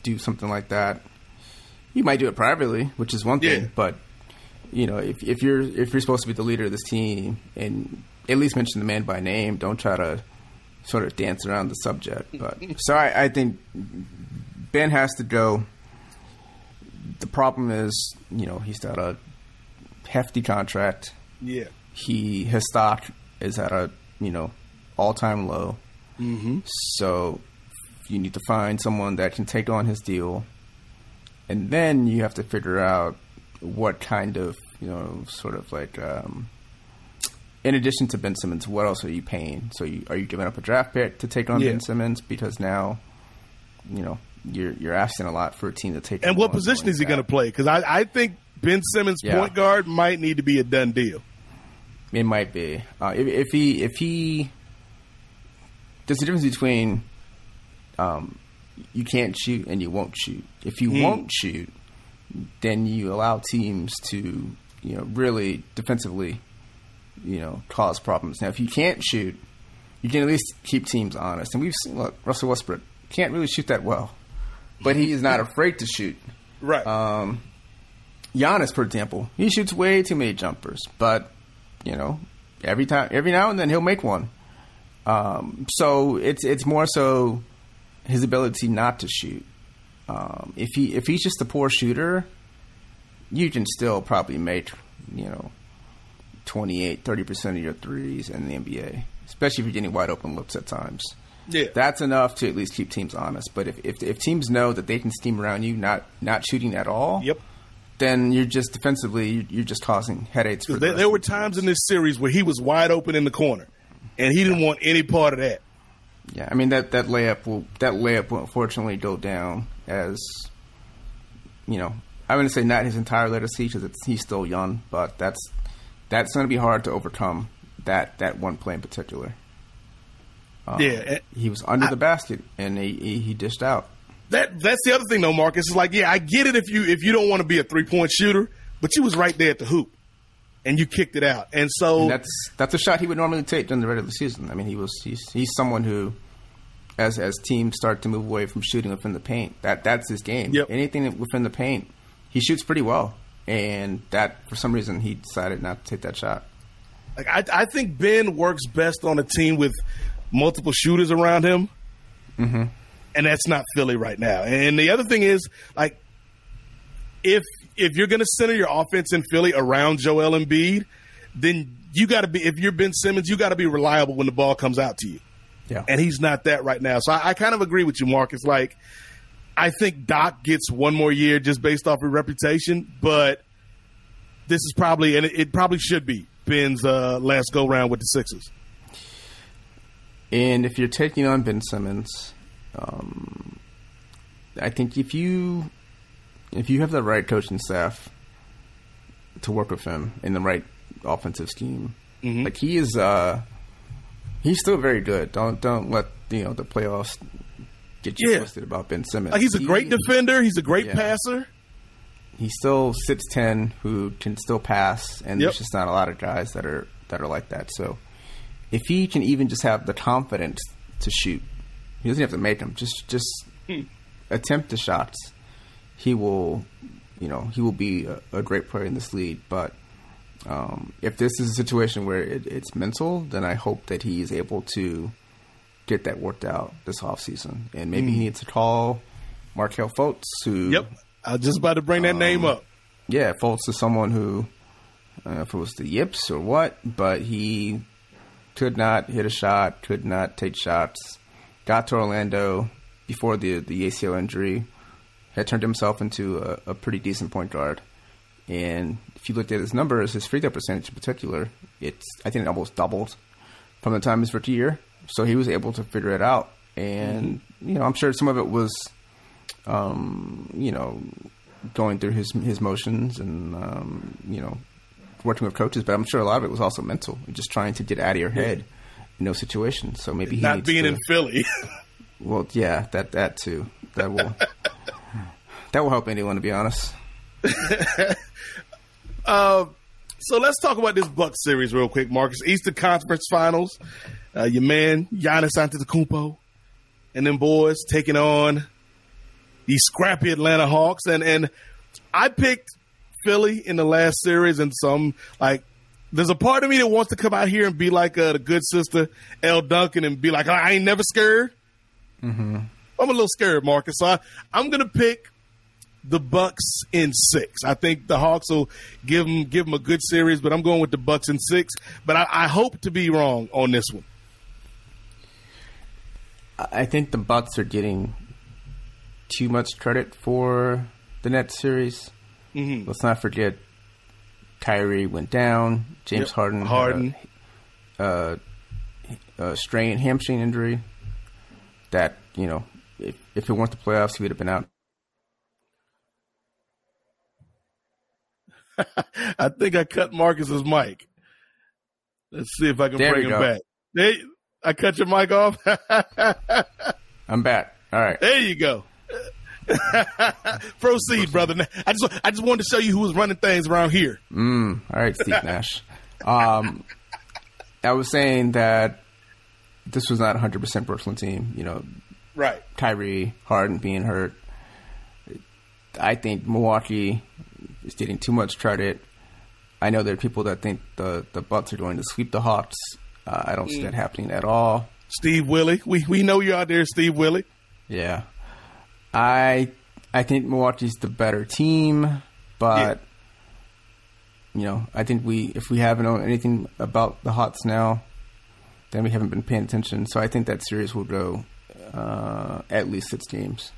do something like that. You might do it privately, which is one thing, Yeah. but you know, if if you're if you're supposed to be the leader of this team and at least mention the man by name, don't try to sort of dance around the subject. But [laughs] so I, I think Ben has to go. The problem is, you know, he's got a hefty contract. yeah. He his stock is at a you know all time low. Mm-hmm. So you need to find someone that can take on his deal, and then you have to figure out what kind of you know sort of like. Um, in addition to Ben Simmons, what else are you paying? So, you, are you giving up a draft pick to take on Yeah. Ben Simmons because now, you know, you're you're asking a lot for a team to take. And what position is he going to play? Because I, I think Ben Simmons Yeah. point guard might need to be a done deal. It might be. Uh, if, if he if he there's a difference between um, you can't shoot and you won't shoot. If you Hmm. won't shoot, then you allow teams to you know really defensively you know cause problems. Now, if you can't shoot, you can at least keep teams honest. And we've seen look Russell Westbrook can't really shoot that well, but he is not [laughs] afraid to shoot. Right. Um, Giannis, for example, he shoots way too many jumpers, but you know, every time, every now and then, he'll make one. Um, so it's it's more so his ability not to shoot. Um, if he if he's just a poor shooter, you can still probably make you know 28, 30 percent of your threes in the NBA. especially if you're getting wide open looks at times. Yeah. That's enough to at least keep teams honest. But if, if if teams know that they can steam around you, not not shooting at all, Yep. then you're just defensively you're, you're just causing headaches. For the There, rest there were the times in this series where he was wide open in the corner, and he didn't want any part of that. Yeah, I mean that that layup will that layup will unfortunately go down as you know. I wouldn't say not his entire legacy because he's still young, but that's that's going to be hard to overcome that that one play in particular. Um, Yeah, he was under the basket and he, he he dished out. That that's the other thing though, Marcus. It's like, yeah, I get it if you if you don't want to be a three point shooter, but you was right there at the hoop, and you kicked it out. And so And that's that's a shot he would normally take during the regular season. I mean, he was he's he's someone who, as as teams start to move away from shooting within the paint, that that's his game. Yep. Anything within the paint, he shoots pretty well, and that for some reason he decided not to take that shot. like I, I think Ben works best on a team with multiple shooters around him, Mm-hmm. and that's not Philly right now. And the other thing is, like, if if you're going to center your offense in Philly around Joel Embiid, then you got to be. If you're Ben Simmons, you got to be reliable when the ball comes out to you. Yeah, and he's not that right now. So I, I kind of agree with you, Marcus. Like, I think Doc gets one more year just based off of reputation, but this is probably, and it, it probably should be Ben's uh, last go round with the Sixers. And if you're taking on Ben Simmons, um, I think if you if you have the right coaching staff to work with him in the right offensive scheme, Mm-hmm. like he is, uh, he's still very good. Don't don't let you know the playoffs get you Yeah. twisted about Ben Simmons. Like, he's a He- great defender. He's a great Yeah. passer. He's still six ten who can still pass, and Yep. there's just not a lot of guys that are that are like that. So if he can even just have the confidence to shoot, he doesn't have to make them. Just just hmm. attempt the shots. He will, you know, he will be a, a great player in this league. But um, if this is a situation where it, it's mental, then I hope that he is able to get that worked out this offseason. And maybe he hmm. needs to call Markelle Fultz, who Yep. I was just about to bring that um, name up. yeah, Fultz is someone who, I don't know if it was the yips or what, but he could not hit a shot, could not take shots. Got to Orlando before the the ACL injury, had turned himself into a, a pretty decent point guard. And if you looked at his numbers, his free throw percentage in particular, it's I think it almost doubled from the time his rookie year. So he was able to figure it out, and you know I'm sure some of it was um, you know, going through his his motions and um, you know, working with coaches. But I'm sure a lot of it was also mental, just trying to get out of your head in those situations. So maybe he Not being to, in Philly. [laughs] Well, yeah, that that too. That will [laughs] that will help anyone, to be honest. [laughs] So let's talk about this Bucks series real quick, Marcus. Eastern Conference Finals. Uh, your man Giannis Antetokounmpo and them boys taking on the scrappy Atlanta Hawks, and and I picked Philly in the last series, and some like there's a part of me that wants to come out here and be like uh, the good sister Elle Duncan and be like I ain't never scared. Mm-hmm. I'm a little scared, Marcus. So I, I'm gonna pick the Bucks in six. I think the Hawks will give them give them a good series, but I'm going with the Bucks in six. But I, I hope to be wrong on this one. I think the Bucks are getting too much credit for the Nets series. Mm-hmm. Let's not forget Kyrie went down. James Yep. Harden, had Harden. a, uh, a strain hamstring injury. That you know, if, if it weren't the playoffs, he would have been out. [laughs] I think I cut Marcus's mic. Let's see if I can There bring him go. back. There, I cut your mic off. [laughs] I'm back. All right. there you go. [laughs] Proceed, brother. I just I just wanted to show you who was running things around here. Mm, all right, Steve [laughs] Nash. Um, I was saying that this was not a 100% Brooklyn team. You know, Right. Kyrie, Harden being hurt. I think Milwaukee is getting too much credit. I know there are people that think the the Bucks are going to sweep the Hawks. Uh, I don't see that happening at all. Steve Willie. We we know you out there, Steve Willie. Yeah, I I think Milwaukee's the better team, but you know I think we if we haven't known anything about the Hawks now, then we haven't been paying attention. So I think that series will go uh, at least six games.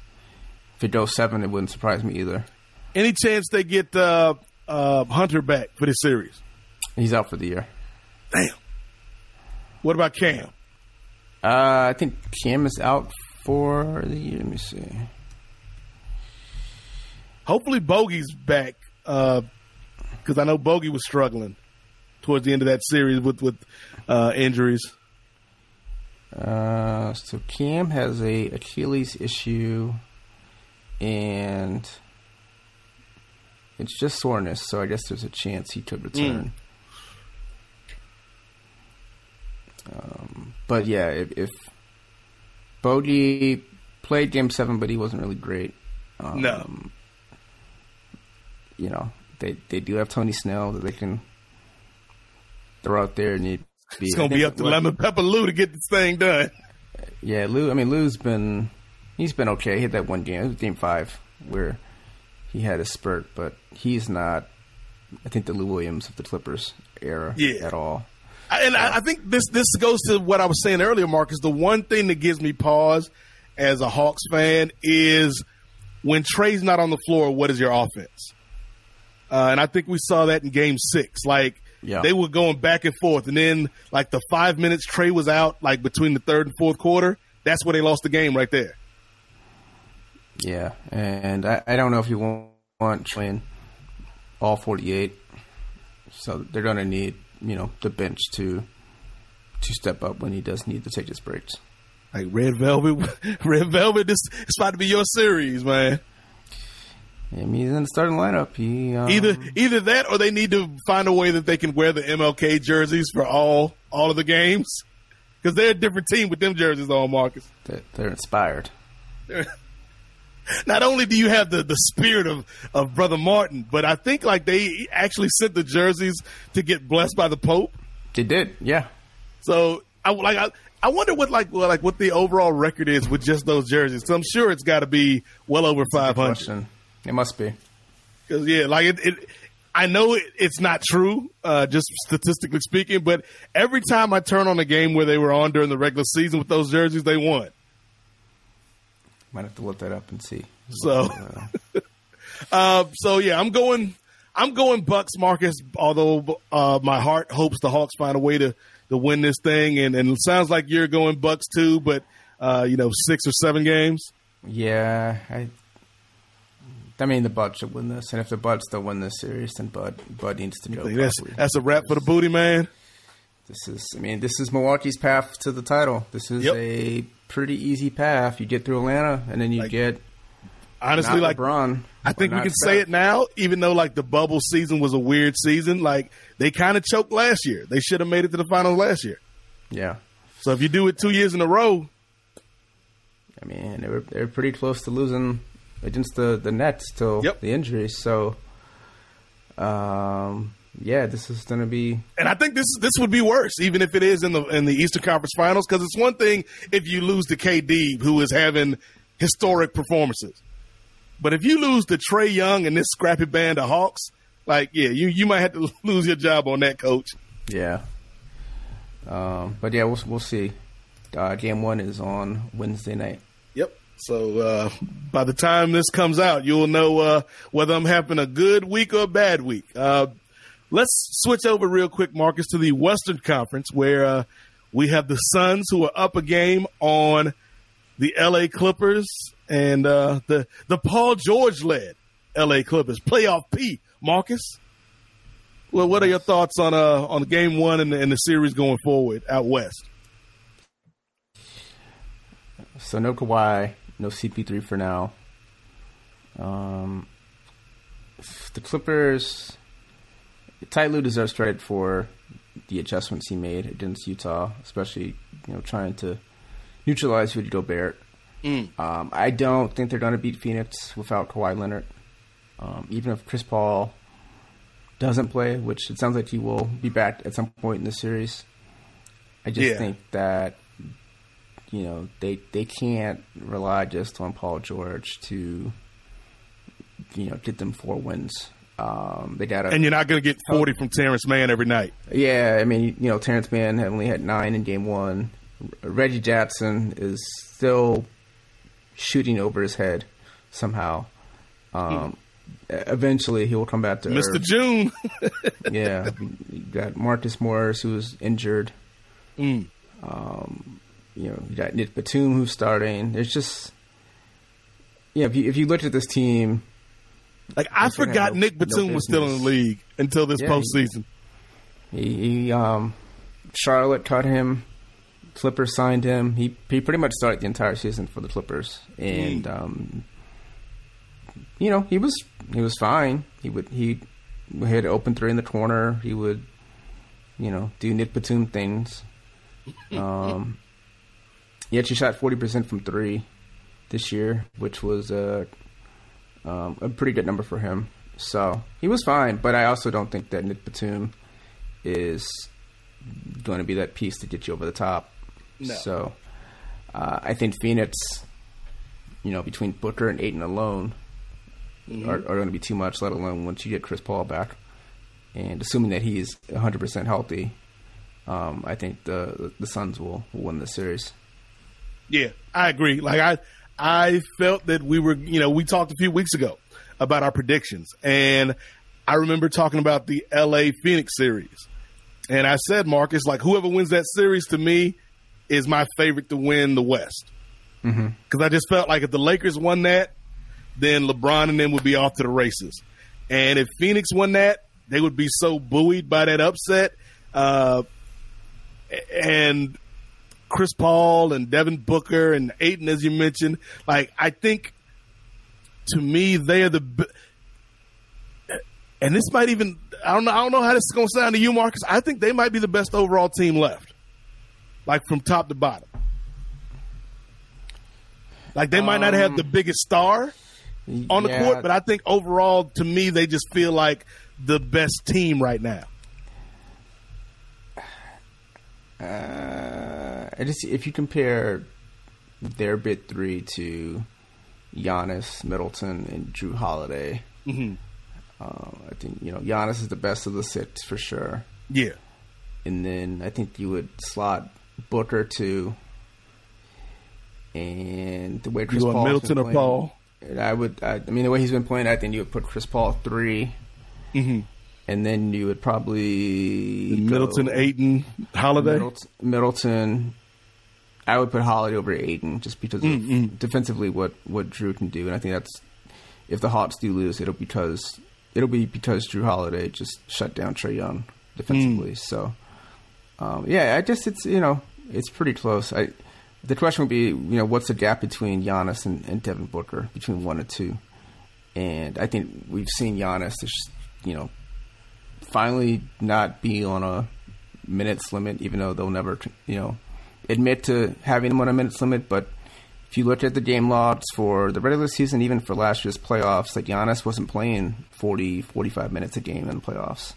If it goes seven, it wouldn't surprise me either. Any chance they get uh, uh, Hunter back for this series? He's out for the year. Damn. What about Cam? Uh, I think Cam is out for the year. Let me see. Hopefully Bogey's back because uh, I know Bogey was struggling towards the end of that series with with uh, injuries. Uh, so Cam has a Achilles issue, and it's just soreness. So I guess there's a chance he could return. Mm. Um, but yeah, if, if Bogey played Game Seven, but he wasn't really great. Um, no. You know, they they do have Tony Snell that they can throw out there and be. It's gonna be up to Lemon Pepper Lou to get this thing done. Yeah, Lou. I mean, Lou's been he's been okay. He had that one game, game five, where he had a spurt, but he's not. I think the Lou Williams of the Clippers era yeah. at all. And I, I think this this goes to what I was saying earlier, Marcus. The one thing that gives me pause as a Hawks fan is when Trae's not on the floor. What is your offense? Uh, and I think we saw that in Game Six. Like yeah. They were going back and forth. And then, like, the five minutes Trae was out, like, between the third and fourth quarter, that's where they lost the game right there. Yeah. And I, I don't know if you want, want Trae all 48. So they're going to need, you know, the bench to to step up when he does need to take his breaks. Like Red Velvet, [laughs] Red Velvet, this is about to be your series, man. I mean, he's in the starting lineup. He um, either either that or they need to find a way that they can wear the MLK jerseys for all all of the games because they're a different team with them jerseys on, Marcus. They're, they're inspired. [laughs] not only do you have the, the spirit of, of Brother Martin, but I think like they actually sent the jerseys to get blessed by the Pope. They did, yeah. So I like I, I wonder what like what, like what the overall record is with just those jerseys. So I'm sure it's got to be well over 500. It must be. Because yeah, like it, it I know it, it's not true, uh, just statistically speaking, but every time I turn on a game where they were on during the regular season with those jerseys, they won. Might have to look that up and see. So, uh, [laughs] so yeah, I'm going. I'm going Bucks, Marcus. Although uh, my heart hopes the Hawks find a way to to win this thing, and, and it sounds like you're going Bucks too. But uh, you know, six or seven games. Yeah, I I mean, the Bud should win this, and if the Buds still win this series, then Bud Bud needs to go. That's, that's a wrap for the booty man. This is, I mean, this is Milwaukee's path to the title. This is yep. a pretty easy path. You get through Atlanta, and then you like, get honestly like LeBron. I think we can Steph. say it now, even though like the bubble season was a weird season. Like they kind of choked last year. They should have made it to the finals last year. Yeah. So if you do it two years in a row, I mean, they were they were pretty close to losing against the the Nets till yep. the injuries. So, um, yeah, this is going to be. And I think this this would be worse, even if it is in the in the Eastern Conference Finals, because it's one thing if you lose to KD, who is having historic performances, but if you lose to Trae Young and this scrappy band of Hawks, like yeah, you you might have to [laughs] lose your job on that, coach. Yeah. Um, but yeah, we'll we'll see. Uh, game one is on Wednesday night. So uh, by the time this comes out, you'll know uh, whether I'm having a good week or a bad week. Uh, let's switch over real quick, Marcus, to the Western Conference, where uh, we have the Suns who are up a game on the L.A. Clippers and uh, the the Paul George led L.A. Clippers playoff P. Marcus, well, what are your thoughts on uh on game one and the, and the series going forward out west? So no Kawhi, no CP3 for now. Um, the Clippers, Ty Lue deserves credit for the adjustments he made against Utah, especially you know trying to neutralize Rudy Gobert. Mm. Um, I don't think they're going to beat Phoenix without Kawhi Leonard. Um, even if Chris Paul doesn't play, which it sounds like he will be back at some point in the series, I just yeah. think that you know they they can't rely just on Paul George to you know get them four wins. Um, they got and you're not going to get 40 from Terrence Mann every night. Yeah, I mean, you know, Terrence Mann only had nine in game one. Reggie Jackson is still shooting over his head somehow. Um, eventually, he will come back to Mr. Earth. June. yeah, you got Marcus Morris who was injured. [laughs] Mm. Um, you know, you got Nick Batum who's starting. There's just yeah. If you if you looked at this team, like I forgot no- Nick no Batum was still in the league until this Yeah, postseason. he, he um, Charlotte cut him. Clippers signed him. He he pretty much started the entire season for the Clippers, and um, you know he was he was fine. He would he hit open three in the corner. He would you know do Nick Batum things. [laughs] Um, he actually shot forty percent from three this year, which was a um, a pretty good number for him. So he was fine, but I also don't think that Nick Batum is going to be that piece to get you over the top. No. So uh, I think Phoenix, you know, between Booker and Ayton alone, are, are going to be too much. Let alone once you get Chris Paul back, and assuming that he's 100 percent healthy, um, I think the the Suns will, will win the series. Yeah, I agree. Like I, I felt that we were, you know, we talked a few weeks ago about our predictions, and I remember talking about the L.A. Phoenix series, and I said, Marcus, like whoever wins that series to me is my favorite to win the West, because I just felt like if the Lakers won that, then LeBron and them would be off to the races, and if Phoenix won that, they would be so buoyed by that upset. Uh, and Chris Paul and Devin Booker and Ayton, as you mentioned. Like, I think to me, they are the. b- And this might even I don't know I don't know how this is going to sound to you, Marcus. I think they might be the best overall team left, like from top to bottom. Like they might not have the biggest star on the Yeah, court, but I think overall, to me, they just feel like the best team right now. Uh, I just if you compare their bit three to Giannis, Middleton, and Jrue Holiday, Mm-hmm. uh, I think you know Giannis is the best of the six for sure. Yeah, And then I think you would slot Booker two, and the way Chris you want Paul's Middleton or Paul? I would. I, I mean, the way he's been playing, I think you would put Chris Paul 3 Mm-hmm. and then you would probably Middleton, Ayton, Holiday. Middleton, Middleton. I would put Holiday over Ayton just because of Mm-mm. defensively what what Jrue can do, and I think that's if the Hawks do lose, it'll because it'll be because Jrue Holiday just shut down Trae Young defensively. Mm. So um, yeah, I just it's you know it's pretty close. I the question would be you know what's the gap between Giannis and, and Devin Booker between one and two, and I think we've seen Giannis just you know finally not be on a minutes limit, even though they'll never, you know, admit to having him on a minutes limit. But if you look at the game logs for the regular season, even for last year's playoffs, like Giannis wasn't playing 40, 45 minutes a game in the playoffs.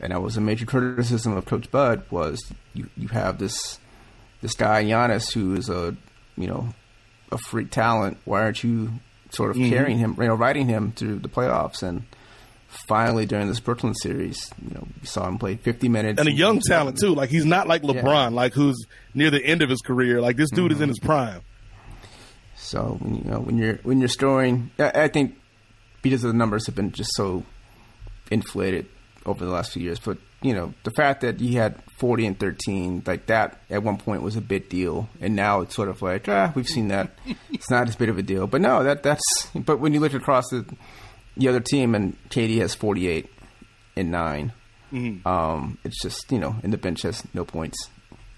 And that was a major criticism of Coach Bud was you, you have this this guy Giannis who is a you know a freak talent. Why aren't you sort of mm-hmm. carrying him, you know, riding him through the playoffs? And finally, during this Brooklyn series, you know, we saw him play 50 minutes and a young talent too. Like he's not like LeBron, Yeah. like who's near the end of his career. Like this dude is in his prime. So when you know when you're when you're storing, I, I think because the numbers have been just so inflated over the last few years. But you know the fact that he had 40 and 13 like that at one point was a big deal, and now it's sort of like ah we've seen that. [laughs] it's not as big of a deal. But no, that that's. But when you look across the the other team, and KD has 48 and 9 Um, it's just you know, and the bench has no points,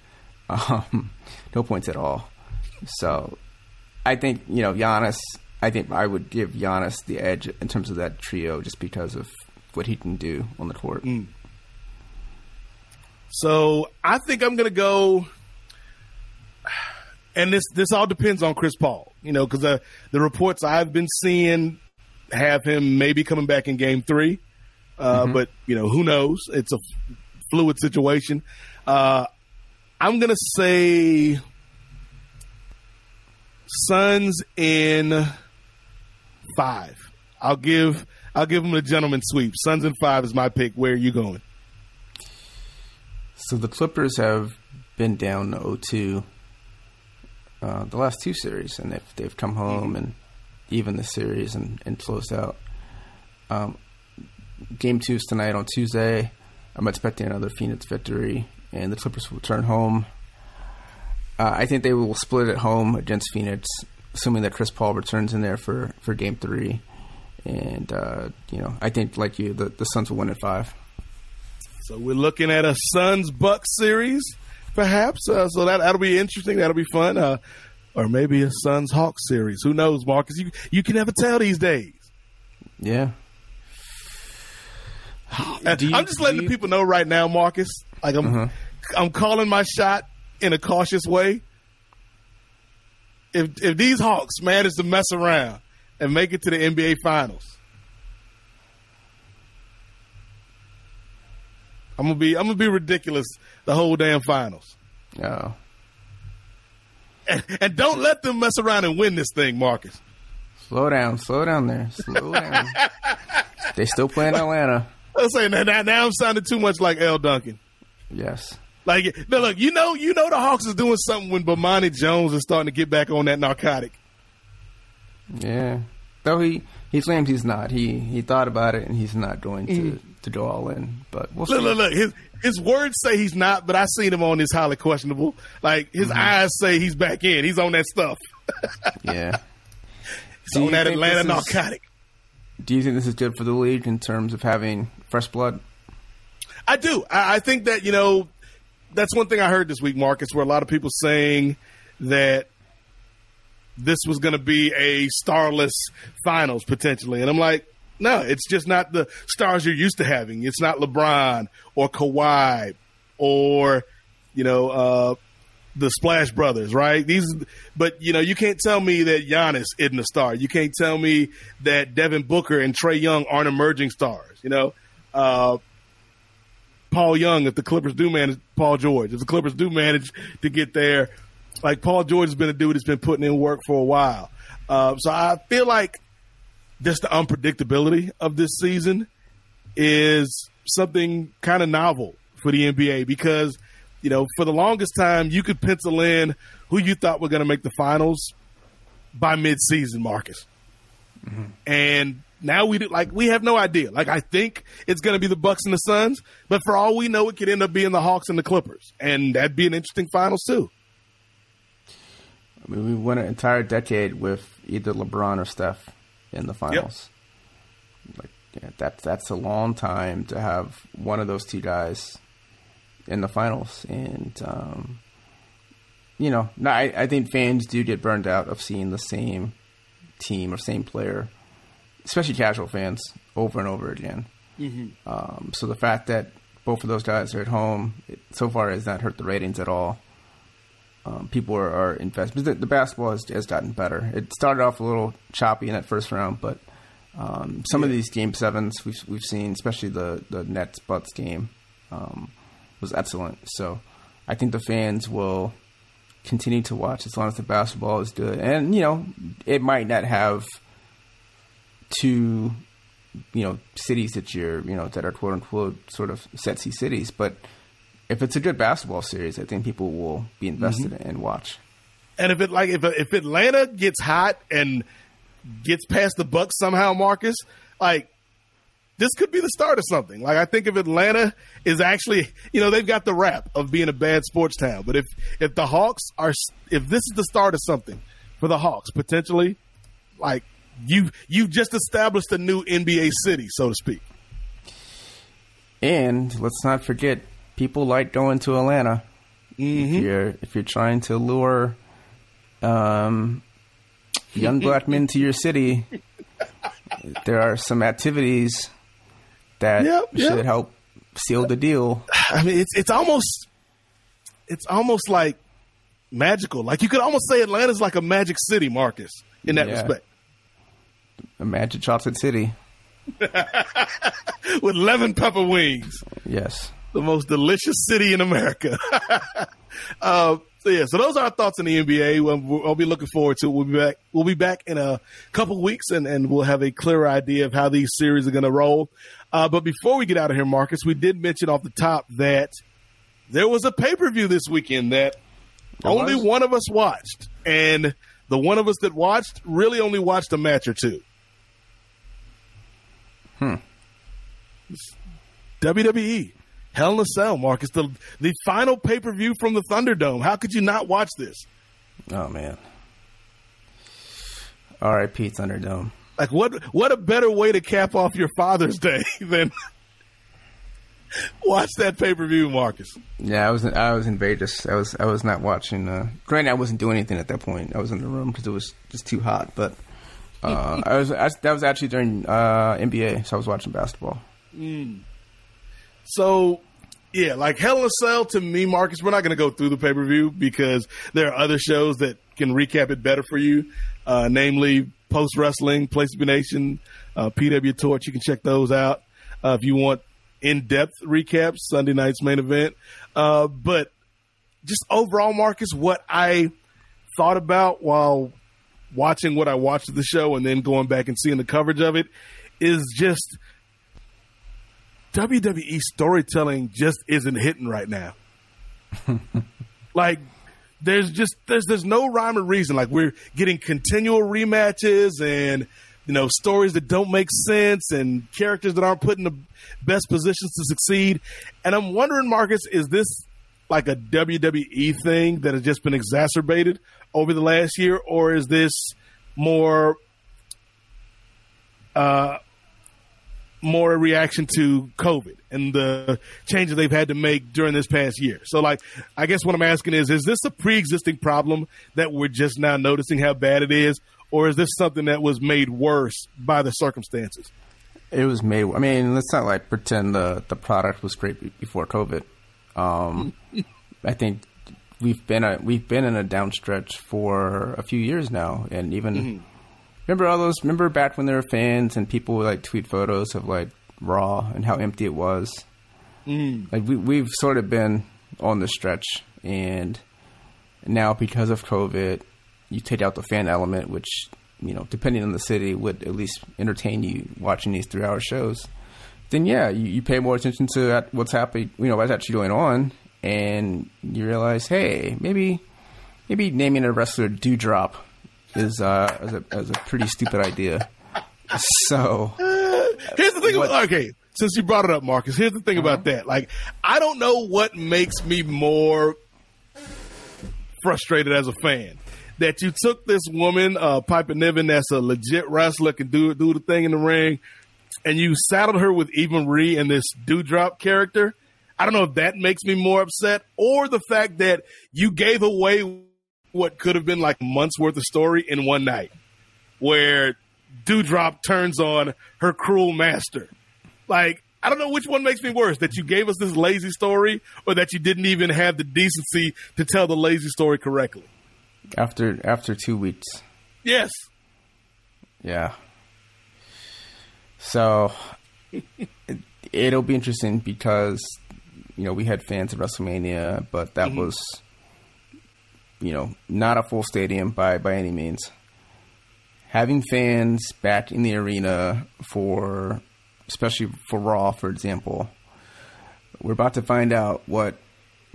[laughs] um, no points at all. So I think you know Giannis. I think I would give Giannis the edge in terms of that trio, just because of what he can do on the court. So I think I'm going to go. And this this all depends on Chris Paul, you know, because uh, the reports I've been seeing have him maybe coming back in Game Three, uh, but you know who knows? It's a fluid situation. Uh, I'm going to say Suns in five. I'll give I'll give them a gentleman sweep. Suns in five is my pick. Where are you going? So the Clippers have been down 0-2 uh, the last two series, and they've they've come home mm-hmm. and even the series and, and closed out. Um, game two is tonight on Tuesday. I'm expecting another Phoenix victory, and the Clippers will return home. Uh, I think they will split at home against Phoenix, assuming that Chris Paul returns in there for, for game three. And, uh, you know, I think, like you, the, the Suns will win at five. So we're looking at a Suns Bucks series, perhaps. Uh, so that, that'll be interesting. That'll be fun. Uh, or maybe a Suns Hawks series. Who knows, Marcus? You, you can never tell these days. Yeah. You, I'm just letting you, the people know right now, Marcus. Like I'm, uh-huh. I'm calling my shot in a cautious way. If if these Hawks manage to mess around and make it to the NBA Finals, I'm gonna be I'm gonna be ridiculous the whole damn finals. Oh. And, [laughs] and don't let them mess around and win this thing, Marcus. Slow down, slow down there, slow down. [laughs] they still play in Atlanta. I'm saying now, now I'm sounding too much like Elle Duncan. Yes. Like, no, look, you know, you know, the Hawks is doing something when Bomani Jones is starting to get back on that narcotic. Yeah, though he he claims he's not. He he thought about it and he's not going to mm. to go all in. But we'll look, see. look, look, his his words say he's not, but I seen him on this highly questionable. Like his mm-hmm. eyes say he's back in. He's on that stuff. [laughs] yeah, he's on that Atlanta is, narcotic. Do you think this is good for the league in terms of having fresh blood? I do. I, I think that you know that's one thing I heard this week, Marcus, where a lot of people saying that this was going to be a starless finals potentially, and I'm like, no, it's just not the stars you're used to having. It's not LeBron or Kawhi or you know uh, the Splash Brothers, right? These, but you know, you can't tell me that Giannis isn't a star. You can't tell me that Devin Booker and Trae Young aren't emerging stars. You know, uh, Paul Young, if the Clippers do manage Paul George, if the Clippers do manage to get there, like Paul George has been a dude that's been putting in work for a while. Uh, so I feel like just the unpredictability of this season is something kind of novel for the NBA because, you know, for the longest time, you could pencil in who you thought were going to make the finals by mid-season, Marcus. Mm-hmm. And now we do, like we have no idea. Like I think it's going to be the Bucks and the Suns, but for all we know, it could end up being the Hawks and the Clippers, and that'd be an interesting finals too. I mean, we went an entire decade with either LeBron or Steph in the finals. Yep. Like yeah, that's that's a long time to have one of those two guys in the finals, and um, you know, I, I think fans do get burned out of seeing the same team or same player especially casual fans, over and over again. Mm-hmm. Um, so the fact that both of those guys are at home it, so far has not hurt the ratings at all. Um, people are, are invested. The, the, basketball has, has, gotten better. It started off a little choppy in that first round, but um, some yeah. of these game sevens we've we've seen, especially the the Nets Bucks game, um, was excellent. So I think the fans will continue to watch as long as the basketball is good. And you know, it might not have two you know cities that you're you know that are quote unquote sort of sexy cities, but if it's a good basketball series, I think people will be invested mm-hmm. in and watch. And if it like if if Atlanta gets hot and gets past the Bucks somehow, Marcus, like this could be the start of something. Like I think if Atlanta is actually, you know, they've got the rap of being a bad sports town, but if if the Hawks are, if this is the start of something for the Hawks, potentially, like you you've just established a new NBA city, so to speak. And let's not forget, people like going to Atlanta. Mm-hmm. If you're if you're trying to lure um, young black men to your city, there are some activities that yep, should help seal the deal. I mean, it's it's almost it's almost like magical. Like you could almost say Atlanta's like a magic city, Marcus, in that yeah. respect. Imagine Chocolate City. [laughs] With lemon pepper wings. Yes. The most delicious city in America. [laughs] uh, So yeah, so those are our thoughts on the NBA. We'll, I'll be looking forward to. It. We'll be back. We'll be back in a couple weeks, and, and we'll have a clearer idea of how these series are going to roll. Uh, but before we get out of here, Marcus, we did mention off the top that there was a pay per view this weekend that There only was? one of us watched, and the one of us that watched really only watched a match or two. Hmm. WWE Hell in a Cell, Marcus, the the final pay per view from the Thunderdome. How could you not watch this? Oh man. R.I.P. Thunderdome. Like what what a better way to cap off your Father's Day [laughs] than watch that pay per view, Marcus. Yeah, I was in, I was in Vegas. I was I was not watching. Uh, granted, I wasn't doing anything at that point. I was in the room because it was just too hot. But uh, I was I, that was actually during uh, NBA, so I was watching basketball. So, yeah, like Hell in a Cell to me, Marcus, we're not going to go through the pay per view because there are other shows that can recap it better for you, uh, namely Post Wrestling, Place Be Nation, uh, PW Torch. You can check those out uh, if you want in depth recaps, Sunday night's main event. Uh, but just overall, Marcus, what I thought about while watching what I watched of the show and then going back and seeing the coverage of it is just WWE storytelling just isn't hitting right now. [laughs] like there's just there's there's no rhyme or reason. Like we're getting continual rematches and you know stories that don't make sense and characters that aren't put in the best positions to succeed. And I'm wondering, Marcus, is this like a WWE thing that has just been exacerbated over the last year, or is this more uh, more a reaction to COVID and the changes they've had to make during this past year. So, like, I guess what I'm asking is, is this a pre-existing problem that we're just now noticing how bad it is, or is this something that was made worse by the circumstances? It was made. I mean, let's not like pretend the the product was great before COVID. Um, I think we've been a, we've been in a downstretch for a few years now, and even remember all those. Remember back when there were fans and people would like tweet photos of like Raw and how empty it was. Mm. Like we we've sort of been on the stretch, and now because of COVID, you take out the fan element, which you know, depending on the city, would at least entertain you watching these three-hour shows. Then yeah, you, you pay more attention to what's happening, you know, what's actually going on, and you realize, hey, maybe maybe naming a wrestler Doudrop is uh, is a, is a pretty stupid idea. So Here's the thing. What- About, okay, since you brought it up, Marcus, here's the thing about that. Like, I don't know what makes me more frustrated as a fan. That you took this woman, uh, Piper Niven, that's a legit wrestler, can do do the thing in the ring, and you saddled her with Eva Marie and this Doudrop character. I don't know if that makes me more upset, or the fact that you gave away what could have been like months worth of story in one night, where Doudrop turns on her cruel master. Like, I don't know which one makes me worse that you gave us this lazy story or that you didn't even have the decency to tell the lazy story correctly. after after two weeks, Yes. Yeah. So it, it'll be interesting because you know we had fans at WrestleMania, but that mm-hmm. was you know not a full stadium by by any means. Having fans back in the arena for, especially for Raw, for example, we're about to find out what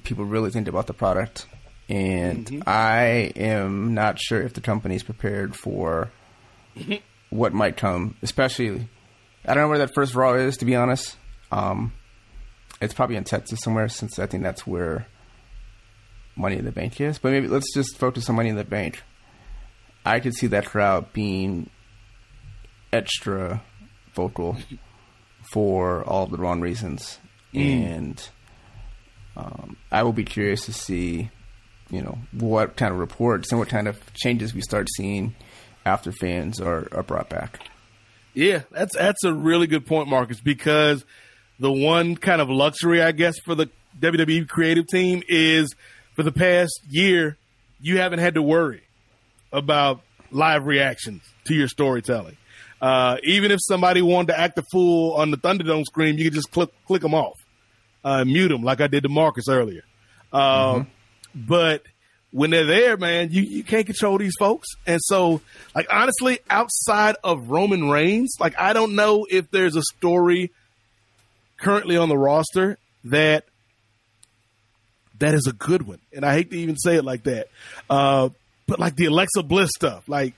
people really think about the product, and I am not sure if the company's prepared for [laughs] what might come. Especially, I don't know where that first Raw is, to be honest. Um, it's probably in Texas somewhere, since I think that's where Money in the Bank is. But maybe let's just focus on Money in the Bank. I could see that crowd being extra vocal for all the wrong reasons, and um, I will be curious to see, you know, what kind of reports and what kind of changes we start seeing after fans are, are brought back. Yeah, that's that's a really good point, Marcus, because the one kind of luxury, I guess, for the WWE creative team is for the past year, you haven't had to worry about live reactions to your storytelling. Uh, even if somebody wanted to act a fool on the Thunderdome screen, you could just click click them off, uh, mute them, like I did to Marcus earlier. Um, But when they're there, man, you, you can't control these folks. And so, like, honestly, outside of Roman Reigns, like, I don't know if there's a story currently on the roster that that is a good one. And I hate to even say it like that. Uh, but like the Alexa Bliss stuff, like,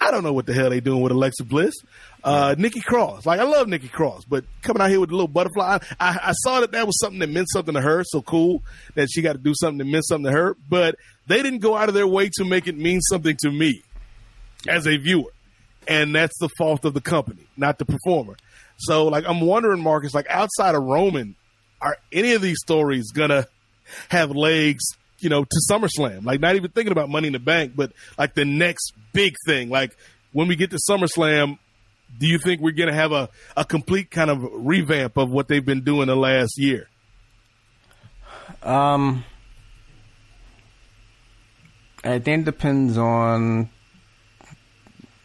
I don't know what the hell they doing with Alexa Bliss. Uh, Nikki Cross, like I love Nikki Cross, but coming out here with a little butterfly, I, I saw that that was something that meant something to her. So cool that she got to do something that meant something to her. But they didn't go out of their way to make it mean something to me as a viewer, and that's the fault of the company, not the performer. So like I'm wondering, Marcus, like outside of Roman, are any of these stories gonna have legs you know, to SummerSlam. Like not even thinking about Money in the Bank, but like the next big thing. Like when we get to SummerSlam, do you think we're to have a, a complete kind of revamp of what they've been doing the last year? Um, I think it depends on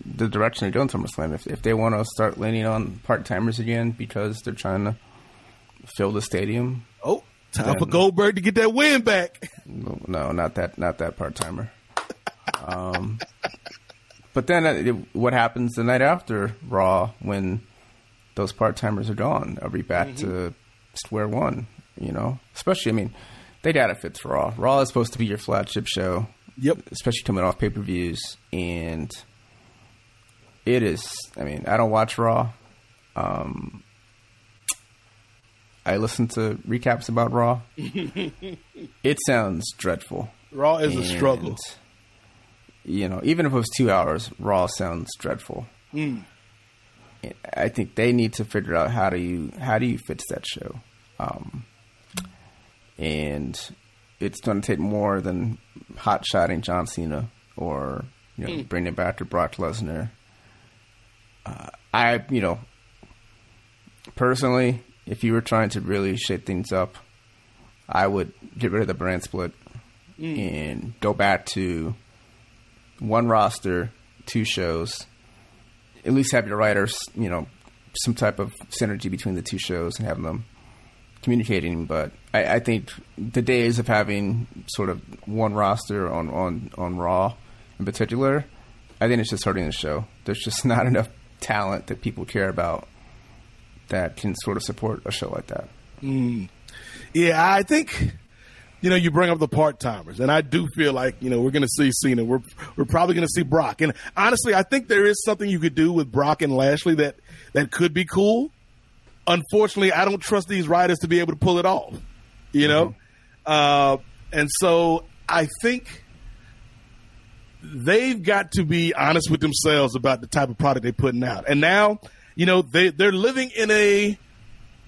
the direction they're doing SummerSlam. If if they want to start leaning on part timers again because they're trying to fill the stadium, oh, Time for Goldberg to get that win back. No, no not that, not that part timer. um, but then uh, what happens the night after Raw when those part timers are gone? Are we back mm-hmm. to square one? You know, especially I mean, they data fits Raw. Raw is supposed to be your flagship show. Yep. Especially coming off pay per views, and it is. I mean, I don't watch Raw. Um, I listened to recaps about Raw. [laughs] it sounds dreadful. Raw is and, a struggle. You know, even if it was two hours, Raw sounds dreadful. Mm. I think they need to figure out how do you how do you fix that show, um, and it's going to take more than hot shotting John Cena or you know mm. bringing back to Brock Lesnar. Uh, I you know personally if you were trying to really shake things up, I would get rid of the brand split mm. and go back to one roster, two shows. At least have your writers, you know, some type of synergy between the two shows and having them communicating. But I, I think the days of having sort of one roster on, on, on Raw in particular, I think it's just hurting the show. There's just [laughs] not enough talent that people care about that can sort of support a show like that. Mm. Yeah, I think you know you bring up the part timers, and I do feel like you know we're going to see Cena. We're we're probably going to see Brock, and honestly, I think there is something you could do with Brock and Lashley that that could be cool. Unfortunately, I don't trust these writers to be able to pull it off. You know, mm-hmm. uh, and so I think they've got to be honest with themselves about the type of product they're putting out. And now you know they they're living in a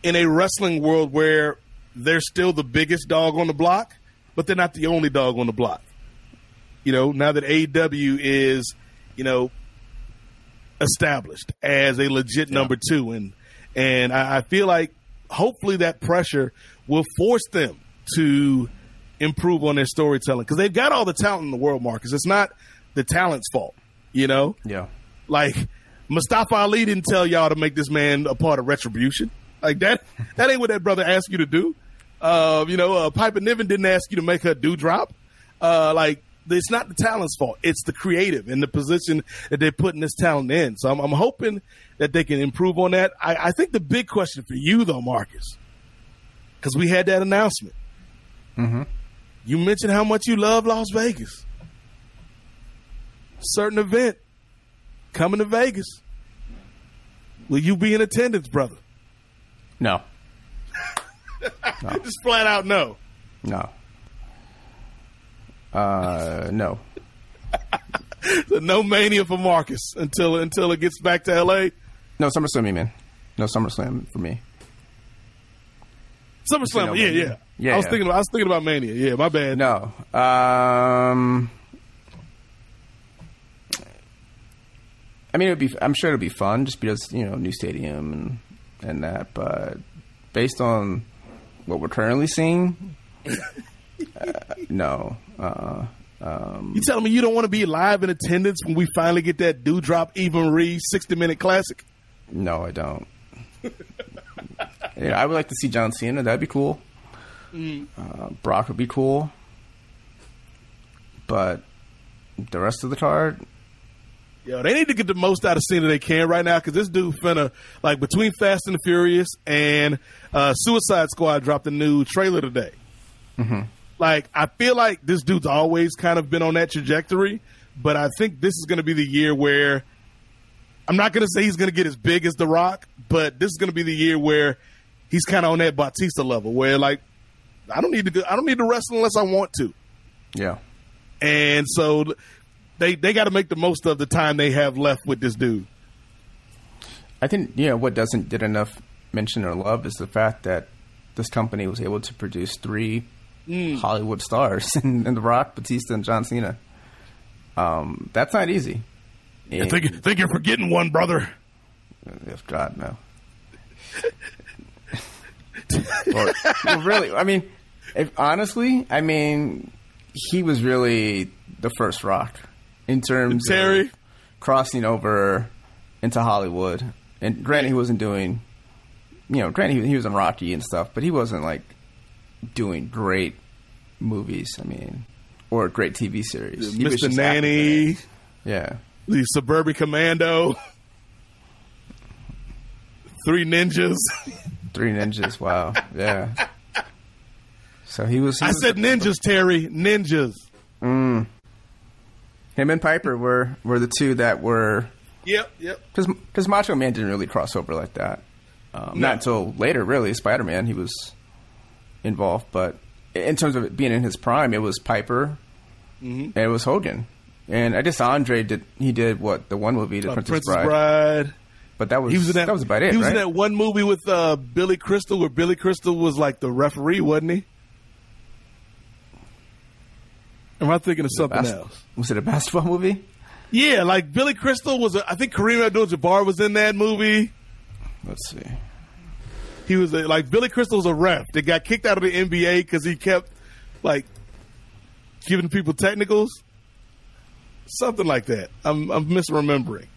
in a wrestling world where they're still the biggest dog on the block, but they're not the only dog on the block. You know, now that AEW is, you know, established as a legit number yeah. two, and and I, I feel like hopefully that pressure will force them to improve on their storytelling because they've got all the talent in the world, Marcus. It's not the talent's fault, you know. Yeah. Like Mustafa Ali didn't tell y'all to make this man a part of retribution. Like that, that ain't what that brother asked you to do. Uh, you know, uh, Piper Niven didn't ask you to make her Doudrop. Uh, like it's not the talent's fault; it's the creative and the position that they're putting this talent in. So I'm, I'm hoping that they can improve on that. I, I think the big question for you, though, Marcus, because we had that announcement. Mm-hmm. You mentioned how much you love Las Vegas. Certain event coming to Vegas. Will you be in attendance, brother? No. [laughs] no. Just flat out no. No. Uh, no. [laughs] so no mania for Marcus until until it gets back to L.A. No SummerSlam, man. No SummerSlam for me. SummerSlam, no yeah, yeah, yeah. I was thinking. I was thinking about Mania. Yeah, my bad. No. Um. I mean, it'd be. I'm sure it'd be fun, just because you know, new stadium and and that. But based on what we're currently seeing, uh, no. Uh, um, you telling me you don't want to be live in attendance when we finally get that Doudrop Eva Marie 60 minute classic? No, I don't. yeah, I would like to see John Cena. That'd be cool. Mm. Uh, Brock would be cool. but the rest of the card, Yo, they need to get the most out of Cena they can right now because this dude finna like between Fast and the Furious and uh, Suicide Squad dropped a new trailer today. Like I feel like this dude's always kind of been on that trajectory, but I think this is going to be the year where I'm not going to say he's going to get as big as The Rock, but this is going to be the year where he's kind of on that Bautista level where like I don't need to go, I don't need to wrestle unless I want to. yeah. And so they they got to make the most of the time they have left with this dude. I think you know what doesn't get enough mention or love is the fact that this company was able to produce three Hollywood stars [laughs] in, in The Rock, Batista, and John Cena. Um, that's not easy. I And- think think you're forgetting one, brother. If God no. [laughs] or, well, really, I mean, if honestly, I mean, he was really the first Rock in terms Terry? of crossing over into Hollywood. And granted, he wasn't doing, you know, granted he, he was in Rocky and stuff, but he wasn't like doing great movies. I mean, or great TV series. He was Mr. just acting Nanny. Yeah. the Suburban Commando, Three Ninjas. Three ninjas. Wow. Yeah. So he was. He I was- said ninjas, Terry. Ninjas. Mm. Him and Piper were were the two that were Yep, yep. because Macho Man didn't really cross over like that. Um, Not until later, really. Spider Man, he was involved, but in terms of it being in his prime, it was Piper and it was Hogan, and I guess Andre did. He did what the one movie, The Uh, Princess, Princess Bride. Bride. but that was He was in that. that was about it. He was right? in that one movie with uh, Billy Crystal, where Billy Crystal was like the referee, wasn't he? Am I thinking of something Bas- else? Was it a basketball movie? Yeah, like Billy Crystal was. A, I think Kareem Abdul-Jabbar was in that movie. Let's see. He was a, like Billy Crystal was a ref that got kicked out of the NBA because he kept like giving people technicals, something like that. I'm, I'm misremembering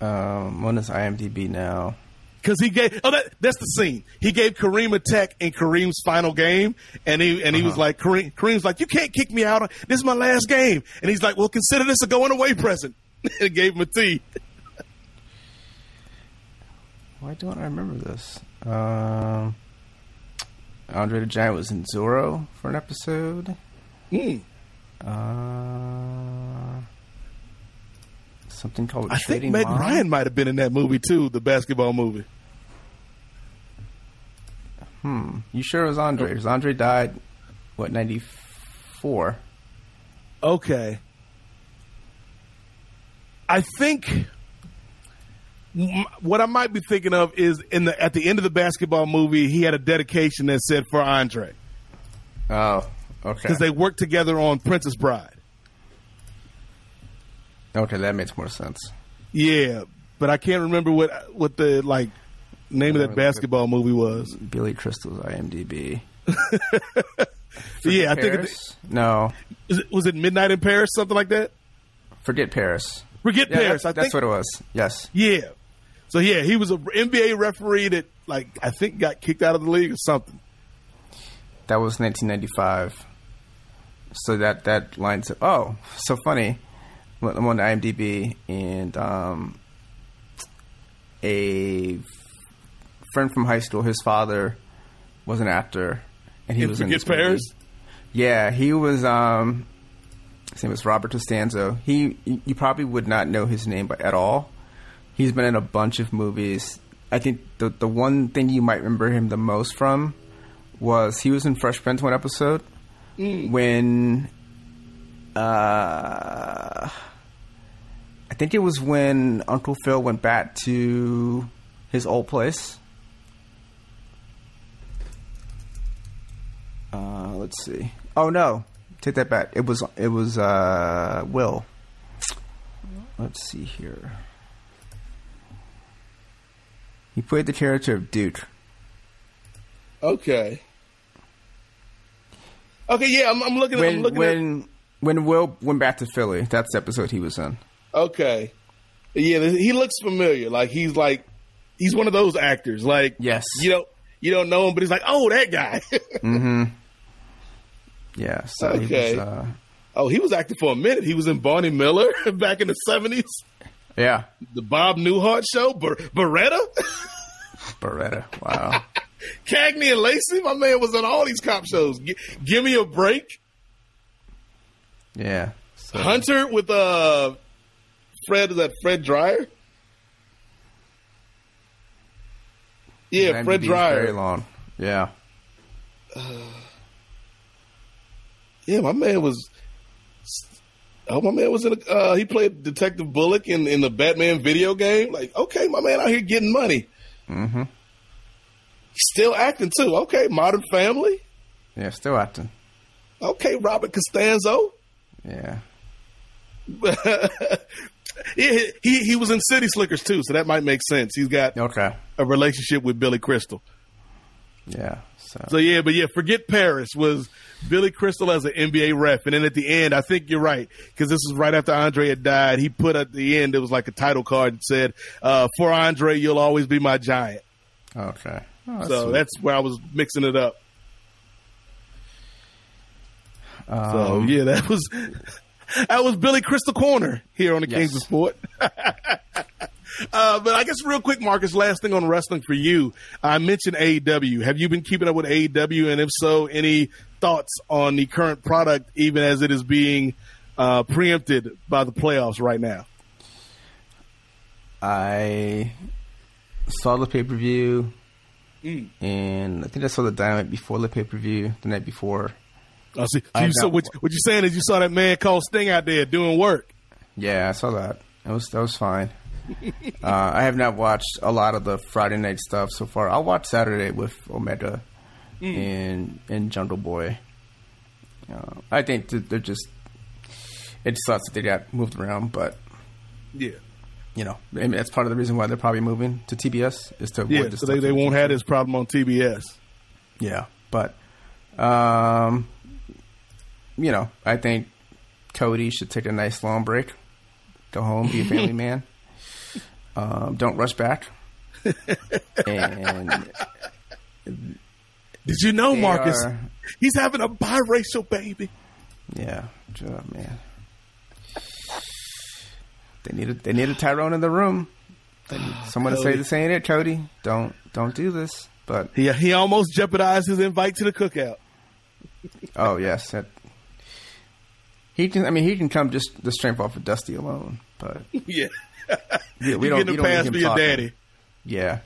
Um, on this IMDb now. Because he gave. Oh, that, that's the scene. He gave Kareem a tech in Kareem's final game, and he and he was like, Kareem, Kareem's like, you can't kick me out. This is my last game, and he's like, well, consider this a going away present, [laughs] and gave him a T. Why don't I remember this? Um, Andre the Giant was in Zorro for an episode. Hmm. Uh, something called I think Trading Meg Mom? Ryan might have been in that movie too, the basketball movie. Hmm. You sure it was Andre? Because Andre died, what, 94? Okay. I think what I might be thinking of is in the at the end of the basketball movie, he had a dedication that said for Andre Oh, okay. because they worked together on Princess Bride. Okay, that makes more sense. Yeah, but I can't remember what what the like name of that basketball movie was. Billy Crystal's IMDb. [laughs] yeah, I think it, no. it, was it Midnight in Paris, something like that. Forget Paris. Forget Yeah, Paris. that's, that's what it was. Yes. Yeah. So yeah, he was an NBA referee that like I think got kicked out of the league or something. That was 1995. So that that lines up. Oh, so funny. Well, I'm on IMDb, and um, a friend from high school, his father was an actor, and he In was in Forget this movie. Paris? Yeah, he was. Um, his name was Robert Costanzo. He, you probably would not know his name by- at all. He's been in a bunch of movies. I think the the one thing you might remember him the most from was he was in Fresh Prince one episode when uh I think it was when Uncle Phil went back to his old place. Uh, let's see. Oh no, take that back. It was it was uh, Will. Let's see here. He played the character of Duke. Okay. Okay, yeah, I'm, I'm looking. I'm looking when when Will went back to Philly, that's the episode he was in. Okay. Yeah, he looks familiar. Like he's like he's one of those actors. Like Yes. you don't you don't know him, but he's like, oh, that guy. [laughs] mm-hmm. Yeah. So Okay. he was, uh, Oh, he was acting for a minute. He was in Barney Miller [laughs] back in the seventies. yeah, The Bob Newhart show, Ber- Beretta, [laughs] Beretta. Wow. Cagney and Lacey. My man was on all these cop shows. G- Give me a break. Yeah. So, Hunter with uh Fred is that Fred Dryer? Yeah, Fred is Very long. Yeah. [sighs] Yeah, my man was. Oh, my man was in. A, uh, he played Detective Bullock in in the Batman video game. Like, okay, my man out here getting money. Mm-hmm. Still acting too. Okay, Modern Family. Yeah. Still acting. Okay, Robert Costanzo. Yeah. [laughs] Yeah, he he was in City Slickers too, so that might make sense. He's got Okay. a relationship with Billy Crystal. Yeah. So. So yeah, but yeah, forget Paris was Billy Crystal as an NBA ref, and then at the end, I think you're right because this is right after Andre had died. He put at the end it was like a title card and said, uh, "For Andre, you'll always be my giant." Okay. Oh, that's so sweet. that's where I was mixing it up. So Um, yeah, that was [laughs] that was Billy Crystal Corner here on the Yes. Kings of Sport. [laughs] uh, but I guess real quick, Marcus, last thing on wrestling for you. I mentioned AEW. Have you been keeping up with AEW? And if so, any thoughts on the current product, even as it is being uh, preempted by the playoffs right now? I saw the pay per view, Mm. and I think I saw the Dynamite before the pay per view, the night before. Oh, see, so I you, so what, what you're saying is you saw that man called Sting out there doing work. Yeah, I saw that. That was that was fine. [laughs] uh, I have not watched a lot of the Friday night stuff so far. I'll watch Saturday with Omega and and Jungle Boy. Uh, I think they're just. It sucks that they got moved around, but Yeah, you know, I mean, that's part of the reason why they're probably moving to TBS is to avoid yeah. So they, they won't have this problem on TBS. Yeah, but um, you know, I think Cody should take a nice long break, go home, be a family [laughs] man. Um, don't rush back. and Did you know, Marcus? are- He's having a biracial baby. yeah, oh, man, they need a, they need a Tyrone in the room. Need someone to say Cody. this ain't it, Cody. Don't don't do this. But He he almost jeopardized his invite to the cookout. oh yes, that, he can. I mean, he can come just the strength off of Dusty alone. But [laughs] Yeah, [laughs] we, we you don't we don't need pass him for your talking. daddy. Yeah.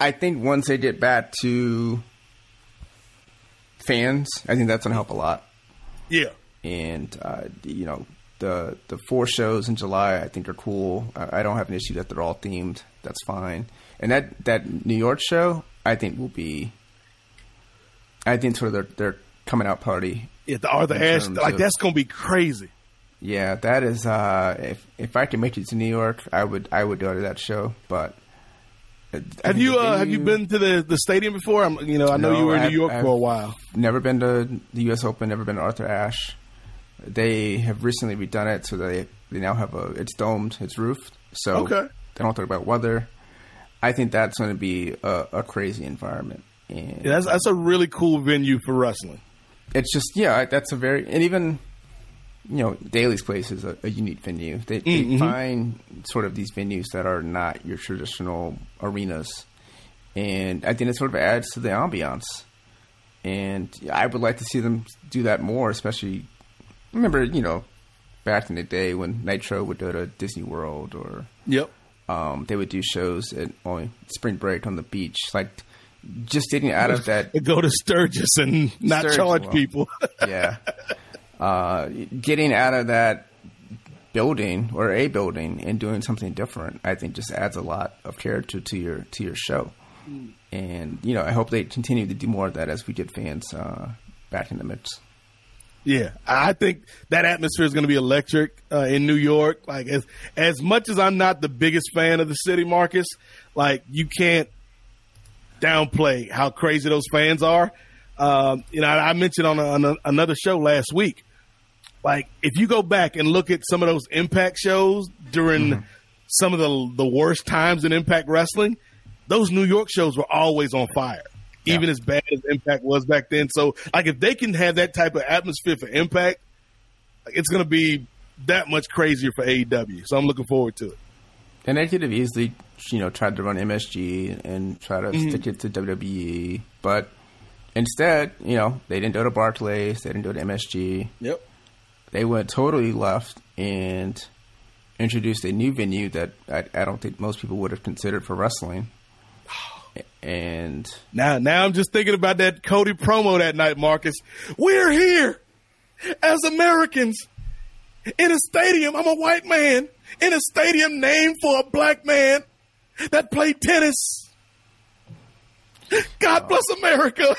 I think once they get back to fans, I think that's going to help a lot. Yeah, And, uh, you know, the the four shows in July, I think are cool. I, I don't have an issue that they're all themed. That's fine. And that, that New York show, I think will be, I think sort of their, their coming out party. Yeah. The Arthur In Ashe, like of- that's gonna be crazy. Yeah, that is, uh, if, if I can make it to New York, I would, I would go to that show, but. Have you the uh, have you been to the, the stadium before? I'm, you know, I know No, you were in New I've- York I've- for a while. never been to the U.S. Open, never been to Arthur Ashe. They have recently redone it, so they they now have a it's domed, it's roofed, so Okay. they don't talk about weather. I think that's going to be a, a crazy environment, and Yeah, that's that's a really cool venue for wrestling. It's just yeah, that's a very and even you know Daily's Place is a, a unique venue. They, they Mhm. find sort of these venues that are not your traditional arenas, and I think it sort of adds to the ambiance. And I would like to see them do that more, especially. Remember, you know, back in the day when Nitro would go to Disney World or Yep. um, they would do shows at on spring break on the beach, like just getting out of that [laughs] Go to Sturgis and not Sturgis, charge well. people. [laughs] yeah. Uh, getting out of that building or a building and doing something different, I think, just adds a lot of character to your to your show. And you know, I hope they continue to do more of that as we get fans uh, back in the mix. Yeah, I think that atmosphere is going to be electric uh, in New York. Like as as much as I'm not the biggest fan of the city, Marcus, like you can't downplay how crazy those fans are. Um, you know, I, I mentioned on, a, on a, another show last week. Like if you go back and look at some of those Impact shows during some of the the worst times in Impact Wrestling, those New York shows were always on fire. even as bad as Impact was back then. So, like, if they can have that type of atmosphere for Impact, like, it's going to be that much crazier for AEW. So, I'm looking forward to it. And they could have easily, you know, tried to run MSG and try to Mm-hmm. stick it to WWE, but instead, you know, they didn't go to Barclays, they didn't go to MSG. Yep. They went totally left and introduced a new venue that I, I don't think most people would have considered for wrestling. [sighs] And Now, now I'm just thinking about that Cody promo that night, Marcus. We're here as Americans in a stadium. I'm a white man in a stadium named for a black man that played tennis. God bless America.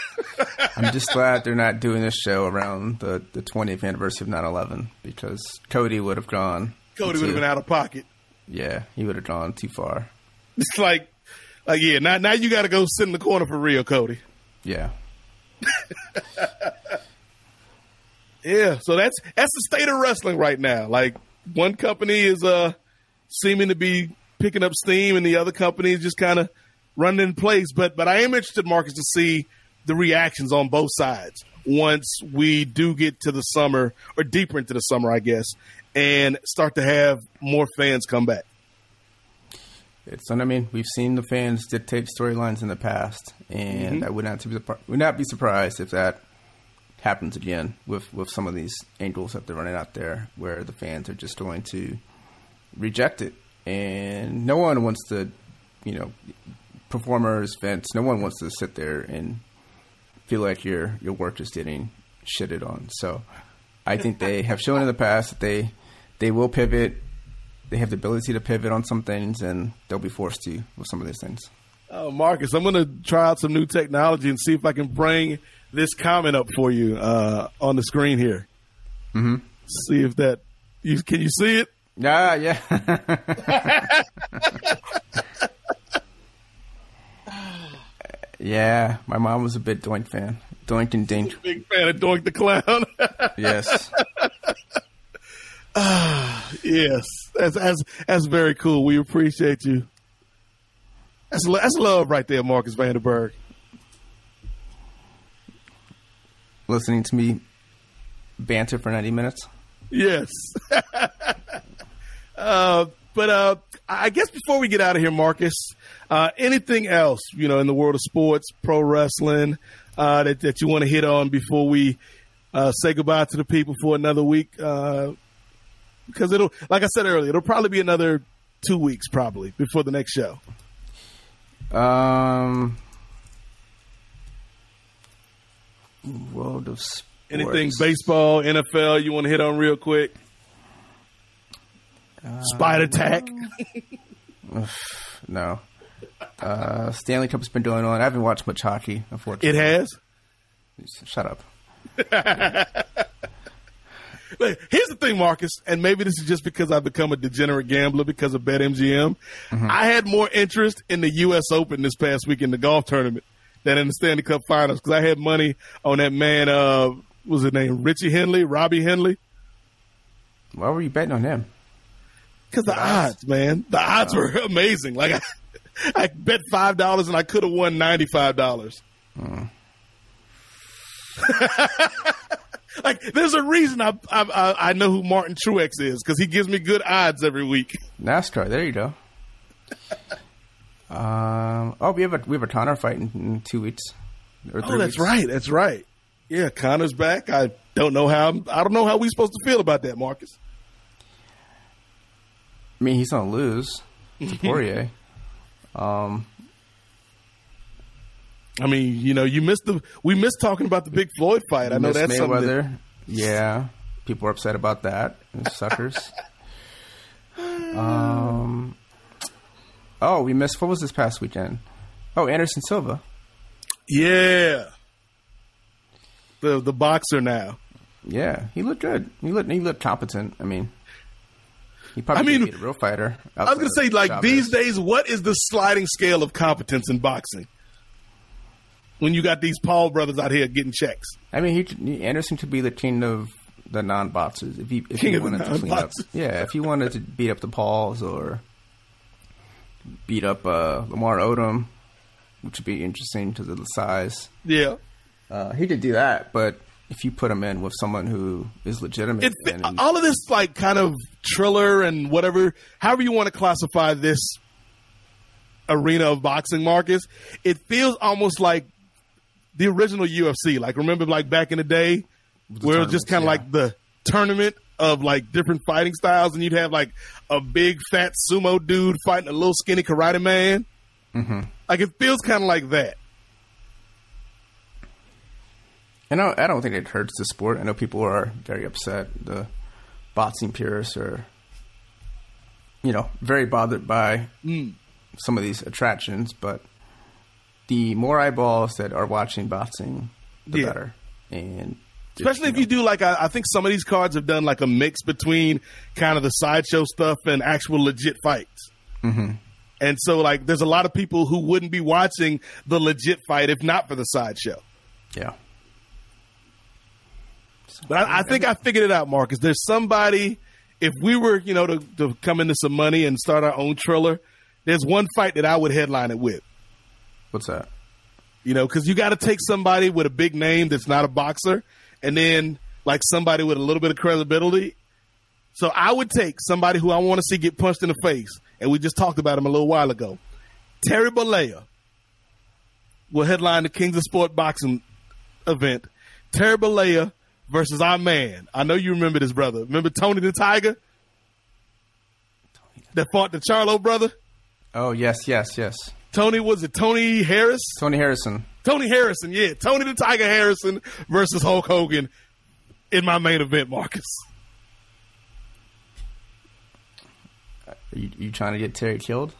I'm just glad they're not doing this show around the, the 20th anniversary of 9 11 because Cody would have gone. Cody would have been out of pocket. Yeah, he would have gone too far. It's like, like yeah. Now, now you got to go sit in the corner for real, Cody. Yeah. [laughs] Yeah, so that's that's the state of wrestling right now. Like one company is uh seeming to be picking up steam, and the other companies just kind of running in place. But but I am interested, Marcus, to see the reactions on both sides once we do get to the summer or deeper into the summer, I guess, and start to have more fans come back. It's, and I mean, we've seen the fans dictate storylines in the past, and mm-hmm. I would not be would not be surprised if that happens again with with some of these angles that they're running out there, where the fans are just going to reject it, and no one wants to, you know, performers, Vince, no one wants to sit there and feel like your your work is getting shitted on. So, I think they [laughs] have shown in the past that they they will pivot they have the ability to pivot on some things, and they'll be forced to with some of these things. Oh, Marcus, I'm going to try out some new technology and see if I can bring this comment up for you uh, on the screen here. Mm-hmm. See if that you can you see it? Yeah, yeah. yeah, my mom was a big Doink fan. Doink and Dink. Big fan of Doink the Clown. [laughs] Yes. Ah, yes, that's, that's that's very cool. We appreciate you. That's that's love right there, Marcus Vanderberg. Listening to me banter for 90 minutes. Yes. [laughs] uh, but uh, I guess before we get out of here, Marcus, uh, anything else you know in the world of sports, pro wrestling, uh, that that you want to hit on before we uh, say goodbye to the people for another week? Uh, because it'll, like I said earlier, it'll probably be another two weeks probably before the next show. Um, world of sports. Anything baseball, NFL, you want to hit on real quick? Spider Attack. [laughs] No. Uh, Stanley Cup's been going on. I haven't watched much hockey, unfortunately. It has. Shut up. [laughs] Look, here's the thing, Marcus, and maybe this is just because I've become a degenerate gambler because of BetMGM. I had more interest in the U.S. Open this past week in the golf tournament than in the Stanley Cup Finals because I had money on that man. Uh, what was his name Richie Henley, Robbie Henley? Why were you betting on him? Because the odds, man, the odds were amazing. Like I, [laughs] I bet five dollars and I could have won ninety five dollars. [laughs] like there's a reason I, I I I know who Martin Truex is because he gives me good odds every week. NASCAR. There you go. [laughs] um. Oh, we have a we have a Connor fight in, in two weeks. Or Oh, three that's weeks. right. That's right. Yeah, Connor's back. I don't know how. I don't know how we're supposed to feel about that, Marcus. I mean, he's gonna lose to [laughs] Poirier. Um. I mean, you know, you missed the. We missed talking about the big Floyd fight. I know that's something. That, Mayweather. Yeah, people are upset about that. Suckers. [sighs] um. Oh, we missed. What was this past weekend? Oh, Anderson Silva. yeah. The the boxer now. Yeah, he looked good. He looked he looked competent. I mean, he probably I mean, be a real fighter. I was gonna say, like these days, what is the sliding scale of competence in boxing? When you got these Paul brothers out here getting checks, I mean, he, Anderson could be the king of the non-boxers if he if King he wanted to clean up. Yeah, if he wanted to beat up the Pauls or beat up uh, Lamar Odom. which would be interesting to the size. Yeah. Uh, he could do that, but if you put them in with someone who is legitimate, It, and, all of this, like, kind of Triller and whatever, however you want to classify this arena of boxing, Marcus, it feels almost like the original UFC. Like, remember, like, back in the day, where it was just kind of tournaments, like the tournament of like different fighting styles, and you'd have like a big fat sumo dude fighting a little skinny karate man. Mm-hmm. Like it feels kind of like that. And I, I don't think it hurts the sport. I know people are very upset. The boxing purists are, you know, very bothered by some of these attractions. But the more eyeballs that are watching boxing, the Yeah. better. And Especially if you do like I, I think some of these cards have done like a mix between kind of the sideshow stuff and actual legit fights. Mm-hmm. And so like there's a lot of people who wouldn't be watching the legit fight if not for the sideshow. yeah, But I, I think I figured it out, Marcus. There's somebody. If we were, you know, to, to come into some money and start our own triller, there's one fight that I would headline it with. what's that? You know, because you got to take somebody with a big name that's not a boxer, and then like somebody with a little bit of credibility. So I would take somebody who I want to see get punched in the face, and we just talked about him a little while ago. Terry Bollea will headline the Kings of Sport boxing event. Terry Bollea versus our man. I know you remember this brother. Remember Tony the Tiger that fought the Charlo brother? Oh yes, yes, yes. Tony was it Tony Harris? Tony Harrison. Tony Harrison, yeah, Tony the Tiger Harrison versus Hulk Hogan in my main event, Marcus. Are you, you trying to get Terry killed?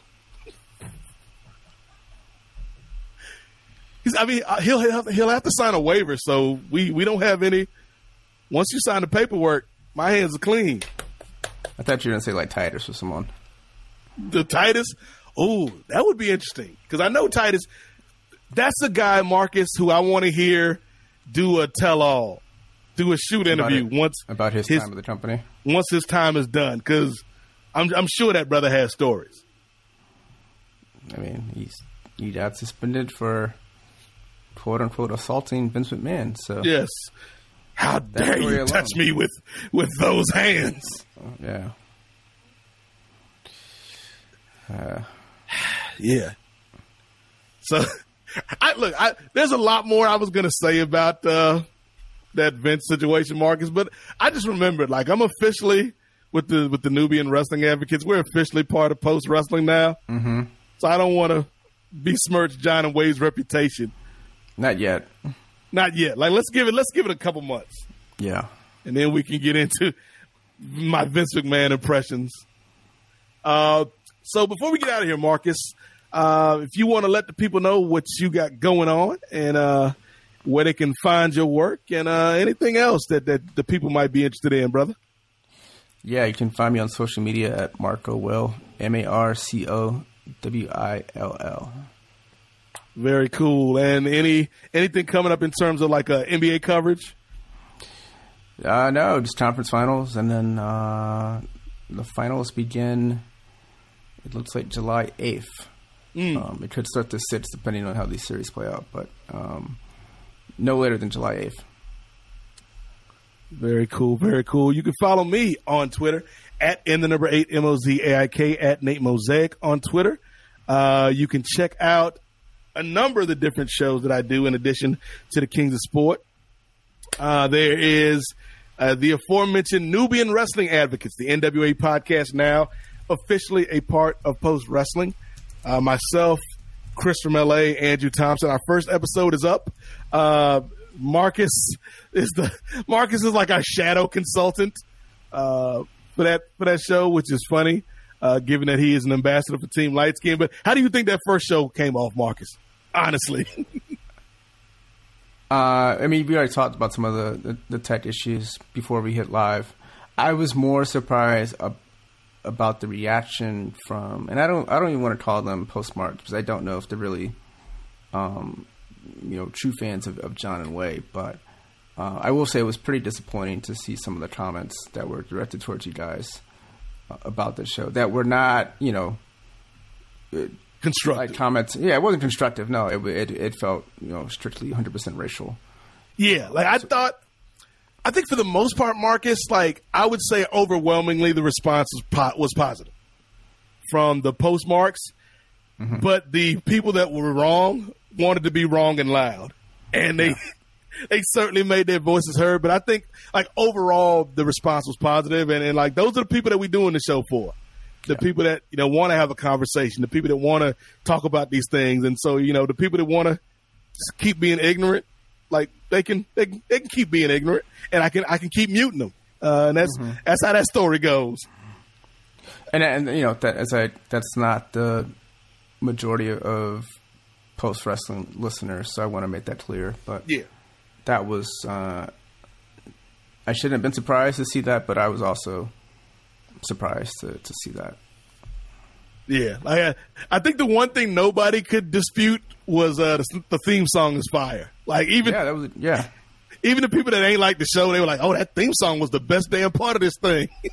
He's, I mean, uh, he'll have, he'll have to sign a waiver, so we we don't have any. Once you sign the paperwork, my hands are clean. I thought you were gonna say like Titus or someone. The Titus, oh, that would be interesting because I know Titus. That's a guy, Marcus, who I want to hear do a tell all, do a shoot About interview it- once about his, his time with the company. once his time is done because I'm I'm sure that brother has stories. I mean, he's he got suspended for quote unquote assaulting Vince McMahon. So Yes. How dare you alone. touch me with with those hands? yeah. Uh, [sighs] Yeah. So, [laughs] I look. I, there's a lot more I was gonna say about uh, that Vince situation, Marcus, but I just remembered. Like, I'm officially with the with the Nubian Wrestling Advocates. We're officially part of Post Wrestling now. Mm-hmm. So I don't want to besmirch John and Wade's reputation. not yet. Not yet. Like, let's give it. Let's give it a couple months. Yeah. and then we can get into my Vince McMahon impressions. Uh, so before we get out of here, Marcus, uh, if you want to let the people know what you got going on and uh, where they can find your work and uh, anything else that, that the people might be interested in, brother. Yeah, you can find me on social media at Marco Will, M A R C O W I L L. Very cool. And any anything coming up in terms of like uh, NBA coverage? Uh, no, just conference finals, and then uh, the finals begin. It looks like July eighth. Um, it could start the sixth, depending on how these series play out, but um, no later than July eighth. Very cool, very cool. You can follow me on Twitter at in the number eight M O Z A I K at Nate Mosaic on Twitter. Uh, you can check out a number of the different shows that I do in addition to the Kings of Sport. Uh, there is uh, the aforementioned Nubian Wrestling Advocates, the NWA podcast, now officially a part of Post Wrestling. Uh, myself, Chris from LA, Andrew Thompson. Our first episode is up. Uh, Marcus is the Marcus is like our shadow consultant uh, for that for that show, which is funny, uh, given that he is an ambassador for Team Light Skin. But how do you think that first show came off, Marcus? Honestly, [laughs] Uh, I mean, we already talked about some of the, the, the tech issues before we hit live. I was more surprised ab- about the reaction from, and I don't, I don't even want to call them postmarks because I don't know if they're really, um, you know, true fans of, of John and Wade. But uh, I will say it was pretty disappointing to see some of the comments that were directed towards you guys about the show that were not, you know, constructive. like comments. Yeah, it wasn't constructive. No, it it, it felt you know strictly 100 percent racial. Yeah, like I thought. I think for the most part, Marcus, like I would say, overwhelmingly the response was po- was positive from the postmarks, mm-hmm. but the people that were wrong wanted to be wrong and loud, and they they certainly made their voices heard. But I think like overall the response was positive, and, and like those are the people that we're doing the show for. The people that you know want to have a conversation, the people that want to talk about these things, and so you know the people that want to keep being ignorant, like they can they, can- they can keep being ignorant, and I can I can keep muting them, uh, and that's that's how that story goes. And and you know that as I that's not the majority of post wrestling listeners, so I want to make that clear. But Yeah, that was uh, I shouldn't have been surprised to see that, but I was also surprised to to see that. yeah. Like I, I think the one thing nobody could dispute was uh, the, the theme song is fire. Like even Yeah, that was yeah. even the people that ain't like the show, they were like, "Oh, that theme song was the best damn part of this thing." [laughs]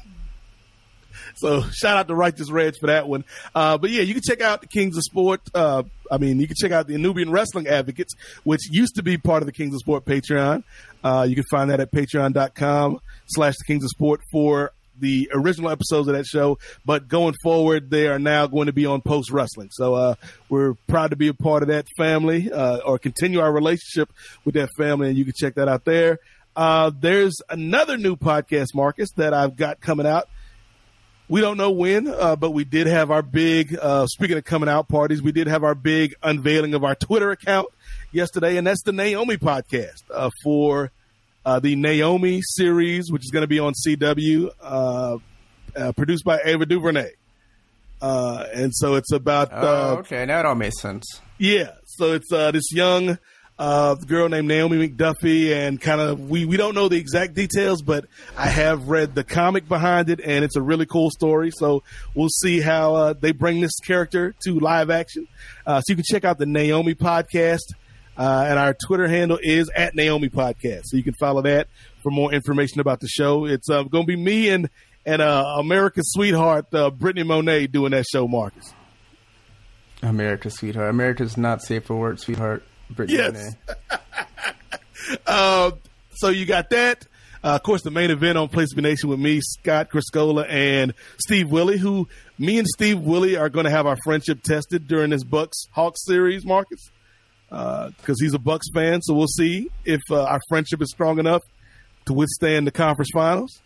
so shout out to Righteous Reg for that one. Uh, but yeah, you can check out the Kings of Sport. Uh, I mean, you can check out the Nubian Wrestling Advocates, which used to be part of the Kings of Sport Patreon. Uh, you can find that at patreon.com slash the Kings of Sport for the original episodes of that show. But going forward, they are now going to be on Post Wrestling. So uh, we're proud to be a part of that family uh, or continue our relationship with that family. And you can check that out there. Uh, there's another new podcast, Marcus, that I've got coming out. We don't know when, uh, but we did have our big, uh, speaking of coming out parties, we did have our big unveiling of our Twitter account yesterday, and that's the Naomi podcast uh, for uh, the Naomi series, which is going to be on CW, uh, uh, produced by Ava DuVernay. Uh, and so it's about, Oh, uh, okay, now it all makes sense. yeah, so it's uh, this young uh, girl named Naomi McDuffie, and kind of we we don't know the exact details, but I have read the comic behind it, and it's a really cool story. So we'll see how uh, they bring this character to live action. Uh, so you can check out the Naomi podcast, uh, and our Twitter handle is at Naomi Podcast. So you can follow that for more information about the show. It's uh, going to be me and and uh, America's sweetheart Brittany Monet doing that show, Marcus. America's sweetheart. America's not safe for work, sweetheart. Brittany Yes. Renee. [laughs] Uh, so you got that. Uh, of course, the main event on Place to Be Nation with me, Scott Criscuolo, and Steve Willie, who me and Steve Willie are going to have our friendship tested during this Bucks Hawks series, Marcus, because he's a Bucks fan. So we'll see if uh, our friendship is strong enough to withstand the conference finals.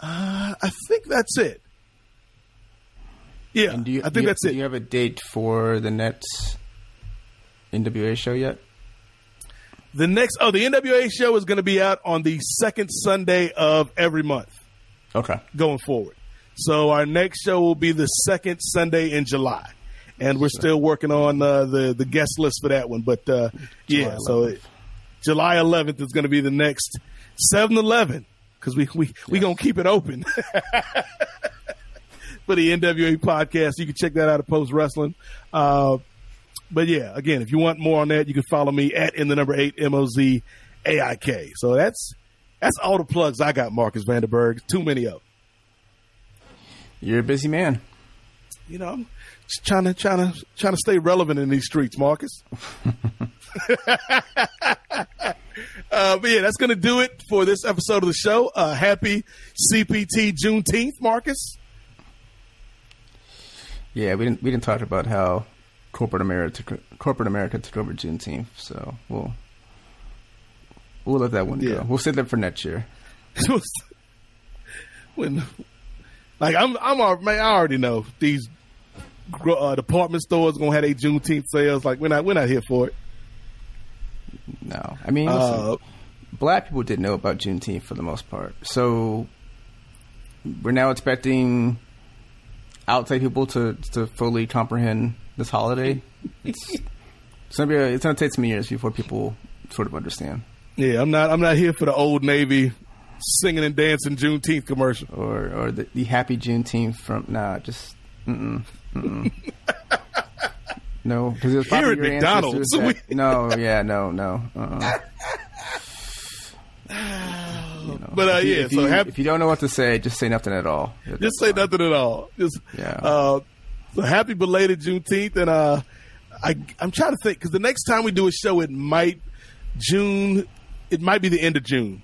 Uh, I think that's it. Yeah, do you, I think do you- that's it. Do you have a date for the Nets NWA show yet? The next, oh, the NWA show is going to be out on the second Sunday of every month. Okay. going forward. So our next show will be the second Sunday in July, and we're still working on uh, the the guest list for that one. But uh, yeah, so it, July 11th is going to be the next 7-Eleven because we we we gonna keep it open [laughs] for the NWA podcast. You can check that out at Post Wrestling. Uh, but yeah, again, if you want more on that, you can follow me at in the number eight M O Z A I K. So that's that's all the plugs I got, Marcus Vanderberg. Too many of. You're a busy man. you know, I'm just trying to trying to trying to stay relevant in these streets, Marcus. [laughs] uh, but yeah, that's gonna do it for this episode of the show. Uh, happy CPT Juneteenth, Marcus. Yeah, we didn't we didn't talk about how corporate America took, corporate America took over Juneteenth, so we'll we'll let that one Yeah. go. We'll save that for next year. [laughs] when, like, I'm I'm al- man, I already know these uh, department stores gonna have their Juneteenth sales. Like, we're not we're not here for it. No, I mean, listen, Uh, black people didn't know about Juneteenth for the most part, so we're now expecting outside people to to fully comprehend this holiday. [laughs] It's, it's gonna be a, it's gonna take some years before people sort of understand, yeah, I'm not I'm not here for the old Navy singing and dancing Juneteenth commercial. or or the, the Happy Juneteenth from nah, just mm-mm, mm-mm. [laughs] no, because it was Here probably at McDonald's, that- we- [laughs] no, yeah, no, no. Uh-uh. [sighs] You know, But, uh, if you, yeah, if so you, hap- if you don't know what to say, just say nothing at all. Just say nothing at all. Just Yeah. Uh, So happy belated Juneteenth, and uh, I I'm trying to think because the next time we do a show, it might June, it might be the end of June.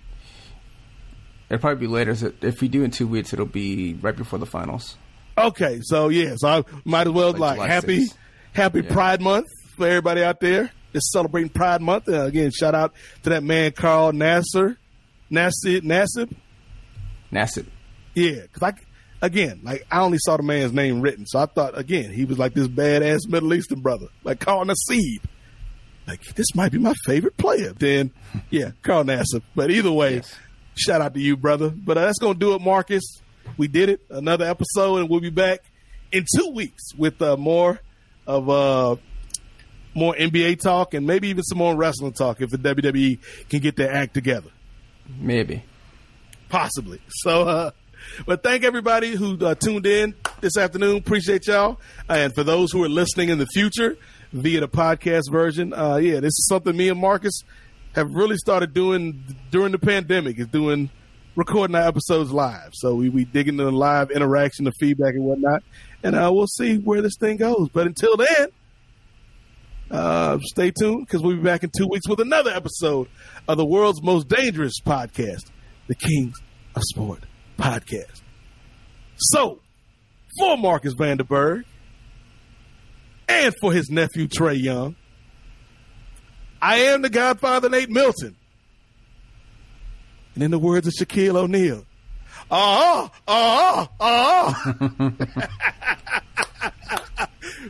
It'll probably be later. So if we do in two weeks, it'll be right before the finals. Okay, so yeah, so I might as well like, July happy 6th. Happy Yeah. Pride Month for everybody out there that's celebrating Pride Month. Uh, again, shout out to that man Carl Nasser, Nassib, Nassib. Nassib. Yeah, because I again, like I only saw the man's name written, so I thought again he was like this badass Middle Eastern brother, like Carl Nassib. Like this might be my favorite player. Then, yeah, Carl Nassib. But either way, Yes. shout out to you, brother. But uh, that's gonna do it, Marcus. We did it. Another episode, and we'll be back in two weeks with uh, more of uh more NBA talk and maybe even some more wrestling talk if the WWE can get their act together Maybe. possibly. So, uh, but thank everybody who uh, tuned in this afternoon. Appreciate y'all. And for those who are listening in the future via the podcast version, uh, yeah, this is something me and Marcus have really started doing during the pandemic. Is doing recording our episodes live. So we we dig into the live interaction, the feedback, and whatnot. And uh, we'll see where this thing goes. But until then. Uh, stay tuned because we'll be back in two weeks with another episode of the world's most dangerous podcast, the Kings of Sport podcast. So, for Marcus Vanderberg and for his nephew Trae Young, I am the Godfather Nate Milton. And in the words of Shaquille O'Neal, ah, ah, ah. [laughs]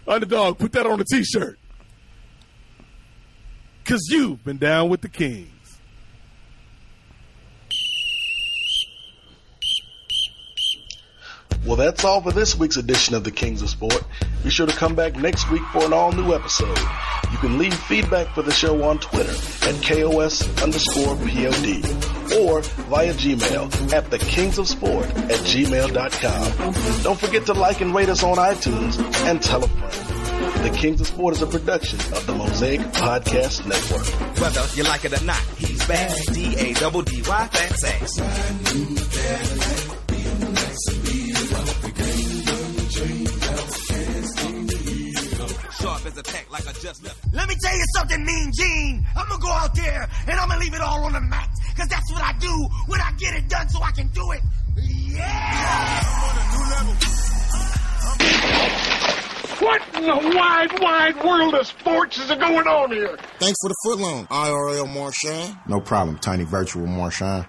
Underdog, put that on a t-shirt. Cause you've been down with the Kings. Well, that's all for this week's edition of the Kings of Sport. Be sure to come back next week for an all new episode. You can leave feedback for the show on Twitter at KOS underscore POD or via Gmail at the Kings of Sport at gmail.com. Don't forget to like and rate us on iTunes and tell a friend. The Kings of Sport is a production of the Mosaic Podcast Network. Whether you like it or not, he's back. D A double D Y fat sex. Sharp as a tack like I just left. Let me tell you something, Mean Gene. I'm gonna go out there and I'm gonna leave it all on the mat. Cause that's what I do when I get it done so I can do it. Yeah! What in the wide, wide world of sports is going on here? Thanks for the foot loan, IRL Marshawn. No problem, Tiny Virtual Marshawn.